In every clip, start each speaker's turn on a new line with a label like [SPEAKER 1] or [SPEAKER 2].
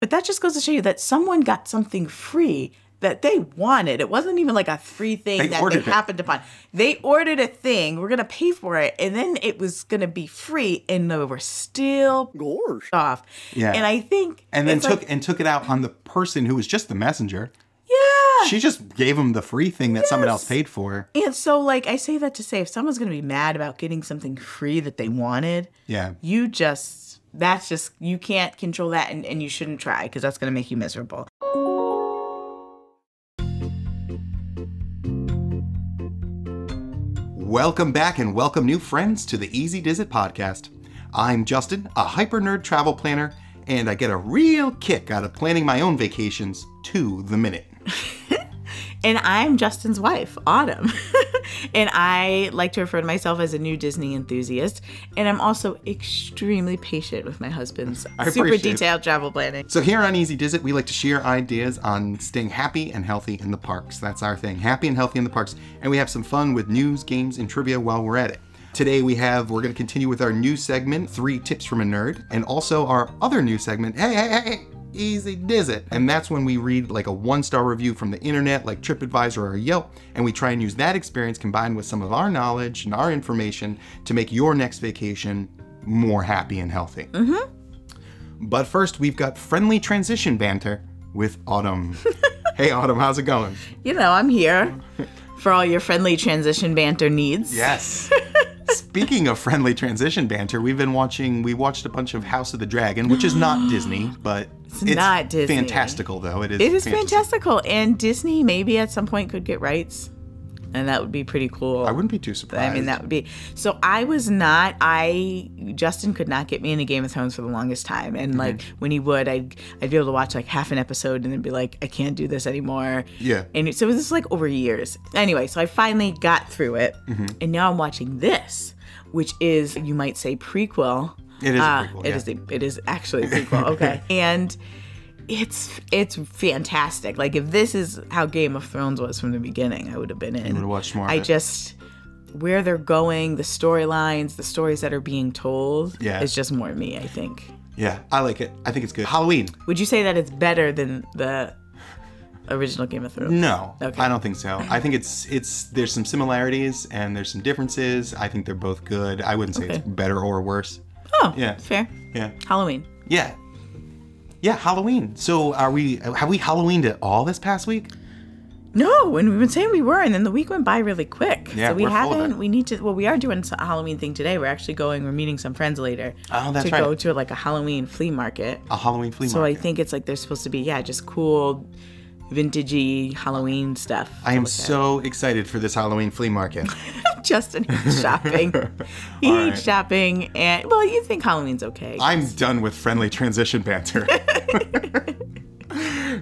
[SPEAKER 1] But that just goes to show you that someone got something free that they wanted. It wasn't even like a free thing
[SPEAKER 2] They
[SPEAKER 1] that they
[SPEAKER 2] it.
[SPEAKER 1] happened upon. They ordered a thing, we're gonna pay for it, and then it was gonna be free, and they were still
[SPEAKER 3] Gosh.
[SPEAKER 1] off.
[SPEAKER 2] Yeah.
[SPEAKER 1] And I think
[SPEAKER 2] And then took
[SPEAKER 1] like,
[SPEAKER 2] and took it out on the person who was just the messenger.
[SPEAKER 1] yeah.
[SPEAKER 2] She just gave him the free thing that someone else paid for.
[SPEAKER 1] And so, like, I say that to say, if someone's going to be mad about getting something free that they wanted,
[SPEAKER 2] Yeah.
[SPEAKER 1] you just, that's just, you can't control that and, and you shouldn't try because that's going to make you miserable.
[SPEAKER 2] Welcome back and welcome new friends to the Easy Diz It podcast. I'm Justin, a hyper nerd travel planner, and I get a real kick out of planning my own vacations to the minute.
[SPEAKER 1] And I'm Justin's wife, Autumn. and I like to refer to myself as a new Disney enthusiast. And I'm also extremely patient with my husband's
[SPEAKER 2] I
[SPEAKER 1] super
[SPEAKER 2] appreciate it.
[SPEAKER 1] detailed travel planning.
[SPEAKER 2] So here on Easy It, we like to share ideas on staying happy and healthy in the parks. That's our thing, happy and healthy in the parks. And we have some fun with news, games, and trivia while we're at it. Today we have, we're going to continue with our new segment, Three Tips from a Nerd, and also our other new segment, Hey, hey, hey, Easy Diz It. And that's when we read like a one star review from the internet, like TripAdvisor or Yelp, and we try and use that experience combined with some of our knowledge and our information to make your next vacation more happy and healthy. Mm-hmm. But first, we've got friendly transition banter with Autumn. hey, Autumn, how's it going?
[SPEAKER 1] You know, I'm here for all your friendly transition banter needs.
[SPEAKER 2] Yes. Speaking of friendly transition banter, we've been watching. We watched a bunch of House of the Dragon, which is not Disney, but it's,
[SPEAKER 1] not Disney.
[SPEAKER 2] fantastical though. It is.
[SPEAKER 1] It is
[SPEAKER 2] fantastic.
[SPEAKER 1] fantastical. And Disney maybe at some point could get rights. And that would be pretty cool.
[SPEAKER 2] I wouldn't be too surprised.
[SPEAKER 1] I mean, that would be. So I was not. I Justin could not get me into Game of Thrones for the longest time, and
[SPEAKER 2] Mm-hmm.
[SPEAKER 1] like when he would, I'd I'd be able to watch like half an episode and then be like, I can't do this anymore.
[SPEAKER 2] Yeah.
[SPEAKER 1] And so it was like over years. Anyway, so I finally got through it,
[SPEAKER 2] Mm-hmm.
[SPEAKER 1] and now I'm watching this, which is you might say prequel.
[SPEAKER 2] It is a
[SPEAKER 1] Uh,
[SPEAKER 2] prequel,
[SPEAKER 1] It
[SPEAKER 2] yeah.
[SPEAKER 1] is a, it is actually a prequel. Okay, and it's it's fantastic. Like if this is how Game of Thrones was from the beginning, I would have been in.
[SPEAKER 2] would've watched more
[SPEAKER 1] I just where they're going, the storylines, the stories that are being told
[SPEAKER 2] Yeah.
[SPEAKER 1] is just more me. I think.
[SPEAKER 2] Yeah, I like it. I think it's good. Halloween.
[SPEAKER 1] Would you say that it's better than the original Game of Thrones?
[SPEAKER 2] No,
[SPEAKER 1] Okay.
[SPEAKER 2] I don't think so. I think it's it's there's some similarities and there's some differences. I think they're both good. I wouldn't say it's better or worse.
[SPEAKER 1] Oh,
[SPEAKER 2] Yeah.
[SPEAKER 1] fair.
[SPEAKER 2] Yeah.
[SPEAKER 1] Halloween.
[SPEAKER 2] Yeah. Yeah, Halloween. So are we have we Halloweened it all this past week?
[SPEAKER 1] No, and we've been saying we were, and then the week went by really quick.
[SPEAKER 2] Yeah,
[SPEAKER 1] so we
[SPEAKER 2] we're full
[SPEAKER 1] haven't. We need to. Well, we are doing a Halloween thing today. We're actually going. We're meeting some friends later.
[SPEAKER 2] Oh, that's
[SPEAKER 1] to
[SPEAKER 2] right.
[SPEAKER 1] go to like a Halloween flea market.
[SPEAKER 2] A Halloween flea market.
[SPEAKER 1] So I think it's like there's supposed to be yeah, just cool, vintagey Halloween stuff.
[SPEAKER 2] I am so excited for this Halloween flea market.
[SPEAKER 1] Justin hates shopping. he hates
[SPEAKER 2] right.
[SPEAKER 1] shopping, and well, you think Halloween's okay?
[SPEAKER 2] I'm done with friendly transition banter.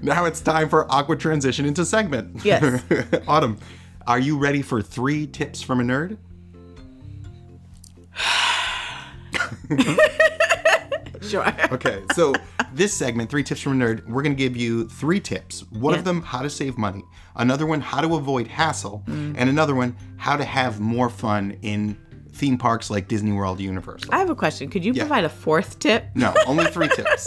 [SPEAKER 2] now it's time for awkward transition into segment.
[SPEAKER 1] Yes.
[SPEAKER 2] Autumn, are you ready for three tips from a nerd?
[SPEAKER 1] sure.
[SPEAKER 2] Okay, so this segment, Three Tips from a Nerd, we're going to give you three tips. One
[SPEAKER 1] Yeah.
[SPEAKER 2] of them, how to save money. Another one, how to avoid hassle.
[SPEAKER 1] Mm.
[SPEAKER 2] And another one, how to have more fun in theme parks like Disney World Universal.
[SPEAKER 1] I have a question. Could you provide a fourth tip?
[SPEAKER 2] No, only three tips.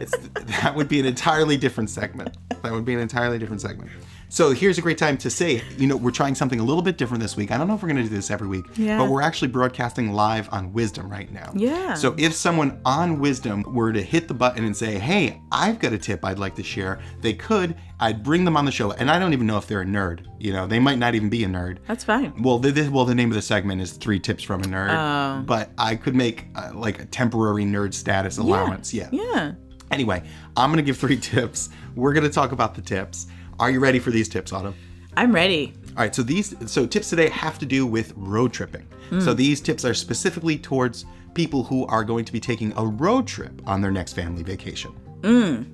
[SPEAKER 2] It's, that would be an entirely different segment. That would be an entirely different segment. So here's a great time to say, you know, we're trying something a little bit different this week. I don't know if we're going to do this every week,
[SPEAKER 1] Yeah.
[SPEAKER 2] but we're actually broadcasting live on Wisdom right now.
[SPEAKER 1] Yeah.
[SPEAKER 2] So if someone on Wisdom were to hit the button and say, hey, I've got a tip I'd like to share, they could. I'd bring them on the show. And I don't even know if they're a nerd. You know, they might not even be a nerd.
[SPEAKER 1] That's fine.
[SPEAKER 2] Well, the, the, well, the name of the segment is Three Tips from a Nerd. But I could make uh, like a temporary nerd status allowance. Yeah.
[SPEAKER 1] Yeah.
[SPEAKER 2] Anyway, I'm going to give three tips. We're going to talk about the tips. Are you ready for these tips, Autumn?
[SPEAKER 1] I'm ready.
[SPEAKER 2] All right, so these so tips today have to do with road tripping. So these tips are specifically towards people who are going to be taking a road trip on their next family vacation. Mm.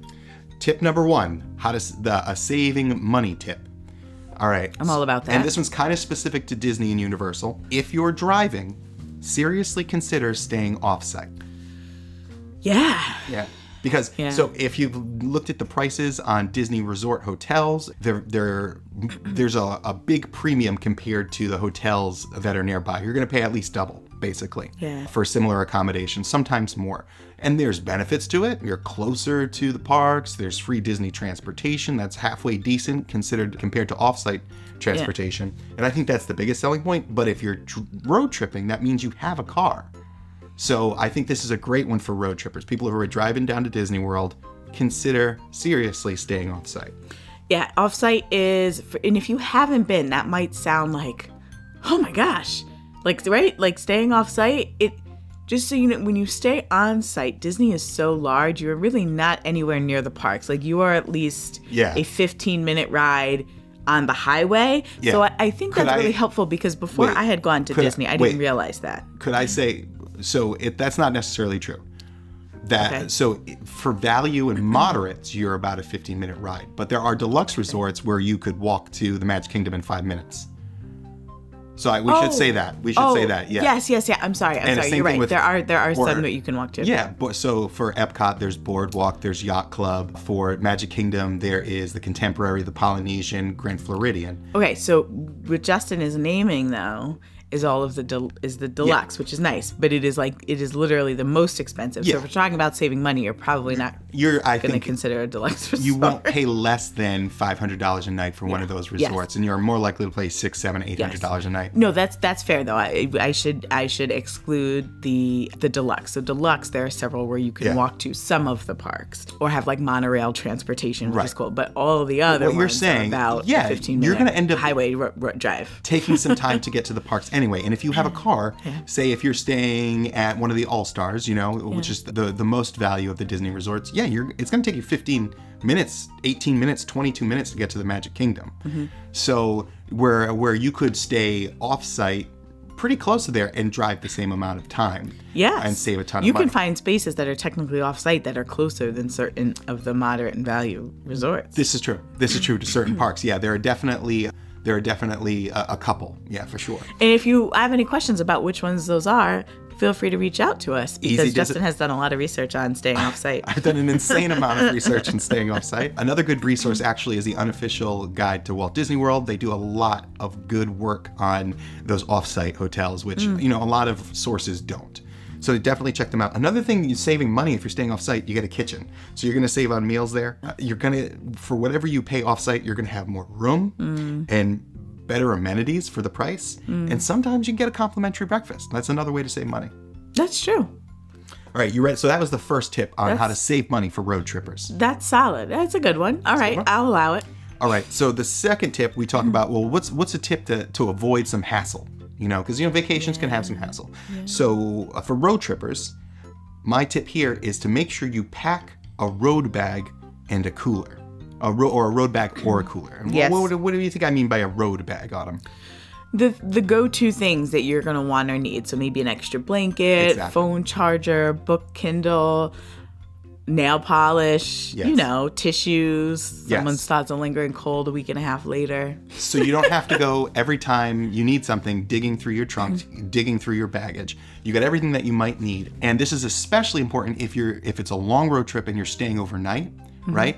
[SPEAKER 2] Tip number one: how to the a saving money tip. All right,
[SPEAKER 1] I'm all about that.
[SPEAKER 2] And this one's kind of specific to Disney and Universal. If you're driving, seriously consider staying offsite.
[SPEAKER 1] Yeah.
[SPEAKER 2] Yeah. Because
[SPEAKER 1] Yeah.
[SPEAKER 2] so if you've looked at the prices on Disney resort hotels, there there there's a, a big premium compared to the hotels that are nearby. You're gonna pay at least double. basically,
[SPEAKER 1] Yeah.
[SPEAKER 2] for similar accommodations, sometimes more. And there's benefits to it. You're closer to the parks. There's free Disney transportation that's halfway decent considered compared to offsite transportation. And I think that's the biggest selling point. But if you're tr- road tripping, that means you have a car. So I think this is a great one for road trippers. People who are driving down to Disney World, consider seriously staying off site.
[SPEAKER 1] Yeah, offsite is, and if you haven't been, that might sound like, oh my gosh, like right, like staying offsite. It just so you know, when you stay on site, Disney is so large, you're really not anywhere near the parks. Like you are at least
[SPEAKER 2] Yeah.
[SPEAKER 1] a 15 minute ride on the highway.
[SPEAKER 2] Yeah.
[SPEAKER 1] So I, I think
[SPEAKER 2] Could
[SPEAKER 1] that's
[SPEAKER 2] I-
[SPEAKER 1] really helpful because before
[SPEAKER 2] Wait,
[SPEAKER 1] I had gone to
[SPEAKER 2] could I-
[SPEAKER 1] Disney, I, didn't realize that.
[SPEAKER 2] Could I say so? It that's not necessarily true. That
[SPEAKER 1] Okay.
[SPEAKER 2] so for value and moderates, you're about a 15 minute ride. But there are deluxe resorts where you could walk to the Magic Kingdom in five minutes. So I, we should say oh. that. We should say that. Yeah.
[SPEAKER 1] Oh, Yes, yes, yeah. I'm sorry. I'm
[SPEAKER 2] And
[SPEAKER 1] sorry. You're right. there are there are some that you can walk to.
[SPEAKER 2] Yeah, but so for Epcot, there's Boardwalk, there's Yacht Club. For Magic Kingdom, there is the Contemporary, the Polynesian, Grand Floridian.
[SPEAKER 1] Okay, so what Justin is naming though is all of the del- is the deluxe, which is nice, but it is like it is literally the most expensive.
[SPEAKER 2] Yeah.
[SPEAKER 1] So if we're talking about saving money, you're probably not
[SPEAKER 2] You're, I
[SPEAKER 1] going to consider a deluxe resort.
[SPEAKER 2] you won't pay less than five hundred dollars a night for one of those
[SPEAKER 1] Yes.
[SPEAKER 2] resorts, and you're more likely to pay six, seven, eight hundred dollars a night.
[SPEAKER 1] No, that's that's fair though. I, I should I should exclude the the deluxe. So deluxe, there are several where you can
[SPEAKER 2] Yeah.
[SPEAKER 1] walk to some of the parks or have like monorail transportation, which is cool. But all the other
[SPEAKER 2] What you're
[SPEAKER 1] ones are
[SPEAKER 2] saying-
[SPEAKER 1] about
[SPEAKER 2] yeah,
[SPEAKER 1] 15
[SPEAKER 2] you're gonna end up-
[SPEAKER 1] highway ro- ro- drive.
[SPEAKER 2] taking some time to get to the parks anyway. And if you have a car, say if you're staying at one of the All Stars, you know, which is the the most value of the Disney resorts, yeah, you're it's going to take you 15 minutes, 18 minutes, 22 minutes to get to the Magic Kingdom.
[SPEAKER 1] Mm-hmm.
[SPEAKER 2] So where where you could stay off-site pretty close to there and drive the same amount of time.
[SPEAKER 1] Yes.
[SPEAKER 2] And save a ton of
[SPEAKER 1] You can find spaces that are technically off-site that are closer than certain of the moderate and value resorts.
[SPEAKER 2] This is true. This is true to certain parks. Yeah, there are definitely there are definitely a, a couple. Yeah, for sure.
[SPEAKER 1] and if you have any questions about which ones those are, feel free to reach out to us because
[SPEAKER 2] Easy
[SPEAKER 1] Justin has done a lot of research on staying off-site.
[SPEAKER 2] I've done an insane amount of research on staying off site. Another good resource actually is the unofficial guide to Walt Disney World. They do a lot of good work on those off site hotels, which, mm. you know, a lot of sources don't. So definitely check them out. Another thing, you're saving money if you're staying off site, you get a kitchen. So you're going to save on meals there. Uh, You're going to, for whatever you pay off site, you're going to have more room mm. and better amenities for the price. Mm. And sometimes you can get a complimentary breakfast. That's another way to save money.
[SPEAKER 1] That's true.
[SPEAKER 2] All right, you ready? So that was the first tip on how to save money for road trippers.
[SPEAKER 1] That's solid. That's a good one. All right, I'll allow it.
[SPEAKER 2] All right. So the second tip we talk mm-hmm. about, well, what's what's a tip to to avoid some hassle? You know, because you know vacations can have some hassle. So uh, for road trippers, my tip here is to make sure you pack a road bag and a cooler, a ro- or a road bag or a cooler. And
[SPEAKER 1] Yes.
[SPEAKER 2] What, what, what do you think I mean by a road bag, Autumn?
[SPEAKER 1] The the go-to things that you're gonna want or need. So maybe an extra blanket,
[SPEAKER 2] Exactly.
[SPEAKER 1] phone charger, book Kindle, nail polish. You know, tissues. Someone
[SPEAKER 2] Yes.
[SPEAKER 1] starts a lingering cold a week and a half later.
[SPEAKER 2] So you don't have to go every time you need something digging through your trunk, digging through your baggage. You got everything that you might need. And this is especially important if you're if it's a long road trip and you're staying overnight, mm-hmm. right?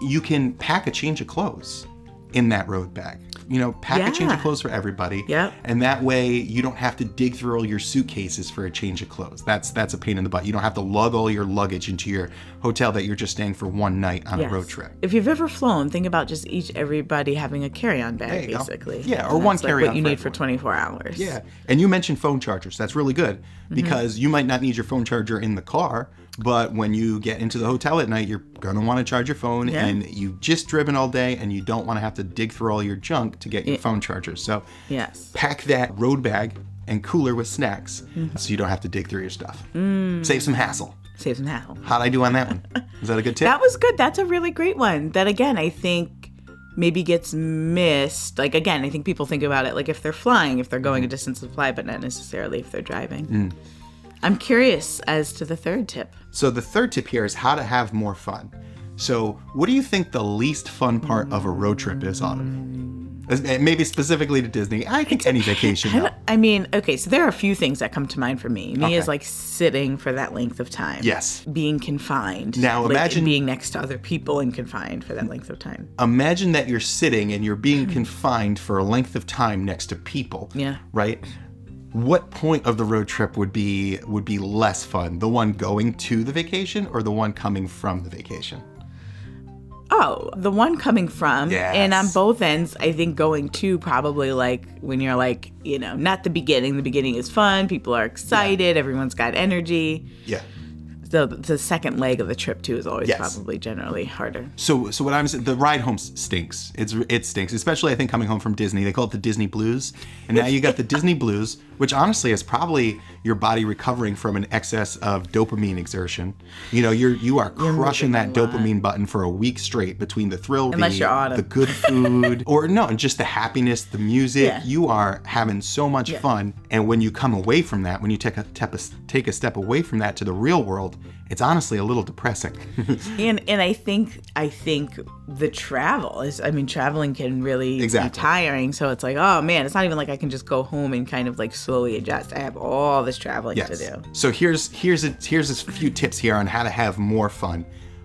[SPEAKER 2] You can pack a change of clothes in that road bag. You know, pack a change of clothes for everybody.
[SPEAKER 1] Yep.
[SPEAKER 2] And that way you don't have to dig through all your suitcases for a change of clothes. That's that's a pain in the butt. You don't have to lug all your luggage into your hotel that you're just staying for one night on
[SPEAKER 1] Yes.
[SPEAKER 2] a road trip.
[SPEAKER 1] If you've ever flown, think about just each everybody having a carry-on bag,
[SPEAKER 2] you go.
[SPEAKER 1] basically.
[SPEAKER 2] Yeah, or
[SPEAKER 1] And
[SPEAKER 2] one carry-on
[SPEAKER 1] What you
[SPEAKER 2] for
[SPEAKER 1] need for 24 hours.
[SPEAKER 2] Yeah, and you mentioned phone chargers. That's really good mm-hmm. because you might not need your phone charger in the car, but when you get into the hotel at night, you're gonna want to charge your phone,
[SPEAKER 1] Yeah.
[SPEAKER 2] and you've just driven all day, and you don't want to have to dig through all your junk to get your phone charger. So
[SPEAKER 1] Yes.
[SPEAKER 2] pack that road bag and cooler with snacks, mm-hmm. so you don't have to dig through your stuff. Mm. Save some hassle.
[SPEAKER 1] Save some hassle.
[SPEAKER 2] How'd I do on that one? Is that a good tip?
[SPEAKER 1] That was good. That's a really great one. That again, I think maybe gets missed. Like again, I think people think about it like if they're flying, if they're going a mm-hmm. distance to fly, but not necessarily if they're driving. Mm. I'm curious as to the third tip.
[SPEAKER 2] So the third tip here is how to have more fun. So what do you think the least fun part of a road trip is, Autumn? Eh, Maybe specifically to Disney. I think any vacation.
[SPEAKER 1] I, I mean, okay, so there are a few things that come to mind for me. Me
[SPEAKER 2] Okay.
[SPEAKER 1] is like sitting for that length of time.
[SPEAKER 2] Yes.
[SPEAKER 1] Being confined.
[SPEAKER 2] Now,
[SPEAKER 1] Like,
[SPEAKER 2] imagine-
[SPEAKER 1] being next to other people and confined for that length of time.
[SPEAKER 2] Imagine that you're sitting and you're being confined for a length of time next to people.
[SPEAKER 1] Yeah.
[SPEAKER 2] Right? What point of the road trip would be would be less fun? The one going to the vacation or the one coming from the vacation?
[SPEAKER 1] Oh, the one coming from,
[SPEAKER 2] Yes.
[SPEAKER 1] and on both ends, I think going to probably like when you're like, you know, not the beginning. The beginning is fun, people are excited, everyone's got energy.
[SPEAKER 2] Yeah.
[SPEAKER 1] So the second leg of the trip too is always
[SPEAKER 2] Yes.
[SPEAKER 1] probably generally harder.
[SPEAKER 2] So, so what I'm saying, the ride home stinks. It's it stinks, especially I think coming home from Disney. They call it the Disney blues, and now you got the Disney blues, which honestly is probably your body recovering from an excess of dopamine exertion. You know, you're you are crushing that
[SPEAKER 1] moving a lot.
[SPEAKER 2] dopamine button for a week straight between the thrill, the, the good food, or no, and just the happiness, the music.
[SPEAKER 1] Yeah.
[SPEAKER 2] You are having so much fun, and when you come away from that, when you take a, tep- a take a step away from that to the real world, it's honestly a little depressing.
[SPEAKER 1] And and I think I think the travel is I mean traveling can really
[SPEAKER 2] Exactly.
[SPEAKER 1] be tiring. So it's like, oh man, it's not even like I can just go home and kind of like slowly adjust. I have all this traveling to do.
[SPEAKER 2] So here's here's a, here's a few tips here on how to have more fun.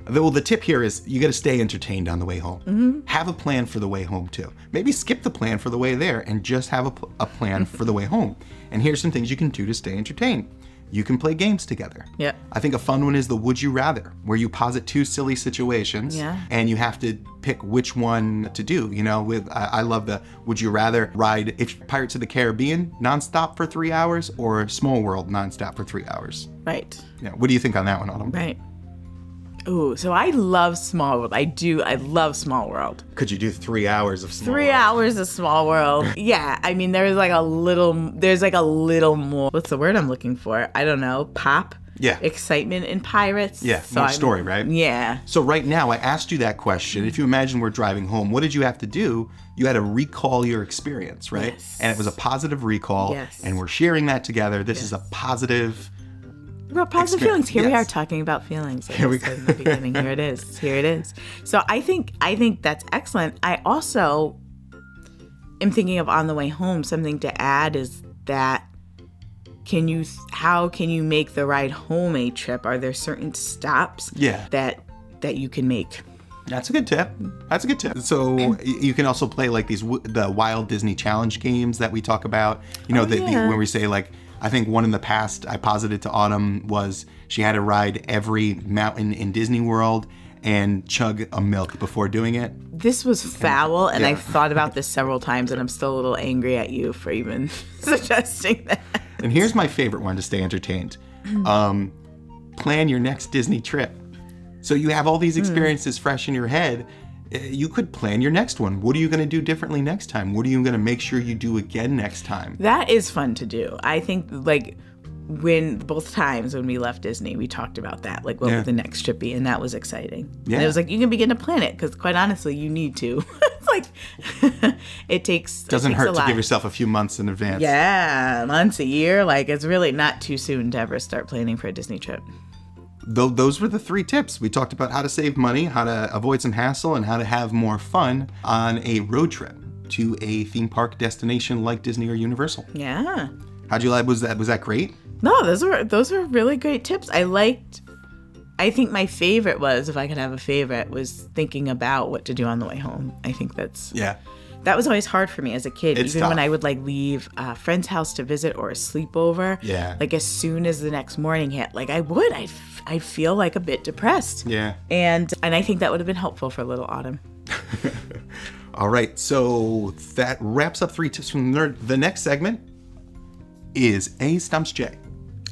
[SPEAKER 2] Well, the tip here is you got to stay entertained on the way home.
[SPEAKER 1] Mm-hmm.
[SPEAKER 2] Have a plan for the way home too. Maybe skip the plan for the way there and just have a, a plan for the way home. And here's some things you can do to stay entertained. You can play games together.
[SPEAKER 1] Yeah.
[SPEAKER 2] I think a fun one is the Would You Rather, where you posit two silly situations
[SPEAKER 1] Yeah.
[SPEAKER 2] and you have to pick which one to do. You know, with I, I love the Would you rather ride if Pirates of the Caribbean nonstop for three hours or Small World nonstop for three hours?
[SPEAKER 1] Right.
[SPEAKER 2] Yeah. What do you think on that one, Autumn?
[SPEAKER 1] Right. Ooh, so I love Small World. I do. I love Small World.
[SPEAKER 2] Could you do three hours of Small
[SPEAKER 1] Three
[SPEAKER 2] World?
[SPEAKER 1] hours of Small World. Yeah, I mean, there's like a little. There's like a little more. What's the word I'm looking for? I don't know. Pop.
[SPEAKER 2] Yeah.
[SPEAKER 1] Excitement in pirates.
[SPEAKER 2] Yeah,
[SPEAKER 1] So
[SPEAKER 2] more
[SPEAKER 1] I'm-
[SPEAKER 2] story, right?
[SPEAKER 1] Yeah.
[SPEAKER 2] So right now, I asked you that question. If you imagine we're driving home, what did you have to do? You had to recall your experience, right?
[SPEAKER 1] Yes.
[SPEAKER 2] And it was a positive recall.
[SPEAKER 1] Yes.
[SPEAKER 2] And we're sharing that together. This is a positive.
[SPEAKER 1] About positive
[SPEAKER 2] Experience,
[SPEAKER 1] feelings. Here we are talking about feelings.
[SPEAKER 2] Here we
[SPEAKER 1] go. in the beginning. Here it is. Here it is. So I think I think that's excellent. I also am thinking of on the way home. Something to add is that can you how can you make the ride home a trip? Are there certain stops
[SPEAKER 2] Yeah.
[SPEAKER 1] that that you can make?
[SPEAKER 2] That's a good tip. That's a good tip. So you can also play like these the Wild Disney Challenge games that we talk about. You know, oh, the, the,
[SPEAKER 1] yeah.
[SPEAKER 2] when we say like, I think one in the past I posited to Autumn was she had to ride every mountain in Disney World and chug a milk before doing it.
[SPEAKER 1] This was foul, and
[SPEAKER 2] Yeah.
[SPEAKER 1] I've thought about this several times, and I'm still a little angry at you for even suggesting that.
[SPEAKER 2] And here's my favorite one to stay entertained. Um, plan your next Disney trip. So you have all these experiences fresh in your head. You could plan your next one. What are you going to do differently next time? What are you going to make sure you do again next time?
[SPEAKER 1] That is fun to do. I think like when both times when we left Disney, we talked about that. Like what
[SPEAKER 2] Yeah.
[SPEAKER 1] would the next trip be? And that was exciting. And
[SPEAKER 2] Yeah.
[SPEAKER 1] it was like you can begin to plan it because quite honestly, you need to. it's like it takes
[SPEAKER 2] Doesn't
[SPEAKER 1] it takes
[SPEAKER 2] hurt to give yourself a few months in advance.
[SPEAKER 1] yeah, months a year. Like it's really not too soon to ever start planning for a Disney trip.
[SPEAKER 2] Tho- those were the three tips. We talked about how to save money, how to avoid some hassle, and how to have more fun on a road trip to a theme park destination like Disney or Universal.
[SPEAKER 1] Yeah.
[SPEAKER 2] How'd you like? Was that was that great?
[SPEAKER 1] No, those were those were really great tips. I liked. I think my favorite was, if I could have a favorite, was thinking about what to do on the way home. I think that's
[SPEAKER 2] Yeah.
[SPEAKER 1] that was always hard for me as a kid.
[SPEAKER 2] It's
[SPEAKER 1] Even when. I would like leave a friend's house to visit or a sleepover.
[SPEAKER 2] Yeah.
[SPEAKER 1] Like as soon as the next morning hit, like I would, I I feel like a bit depressed.
[SPEAKER 2] Yeah.
[SPEAKER 1] And and I think that would have been helpful for little Autumn.
[SPEAKER 2] All right. So that wraps up three tips from the nerd. The next segment is A Stumps J.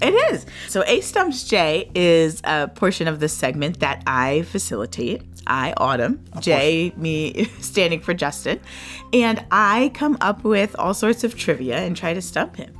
[SPEAKER 1] It is. So A Stumps J is a portion of the segment that I facilitate. I, Autumn, J, me standing for Justin. And I come up with all sorts of trivia and try to stump him.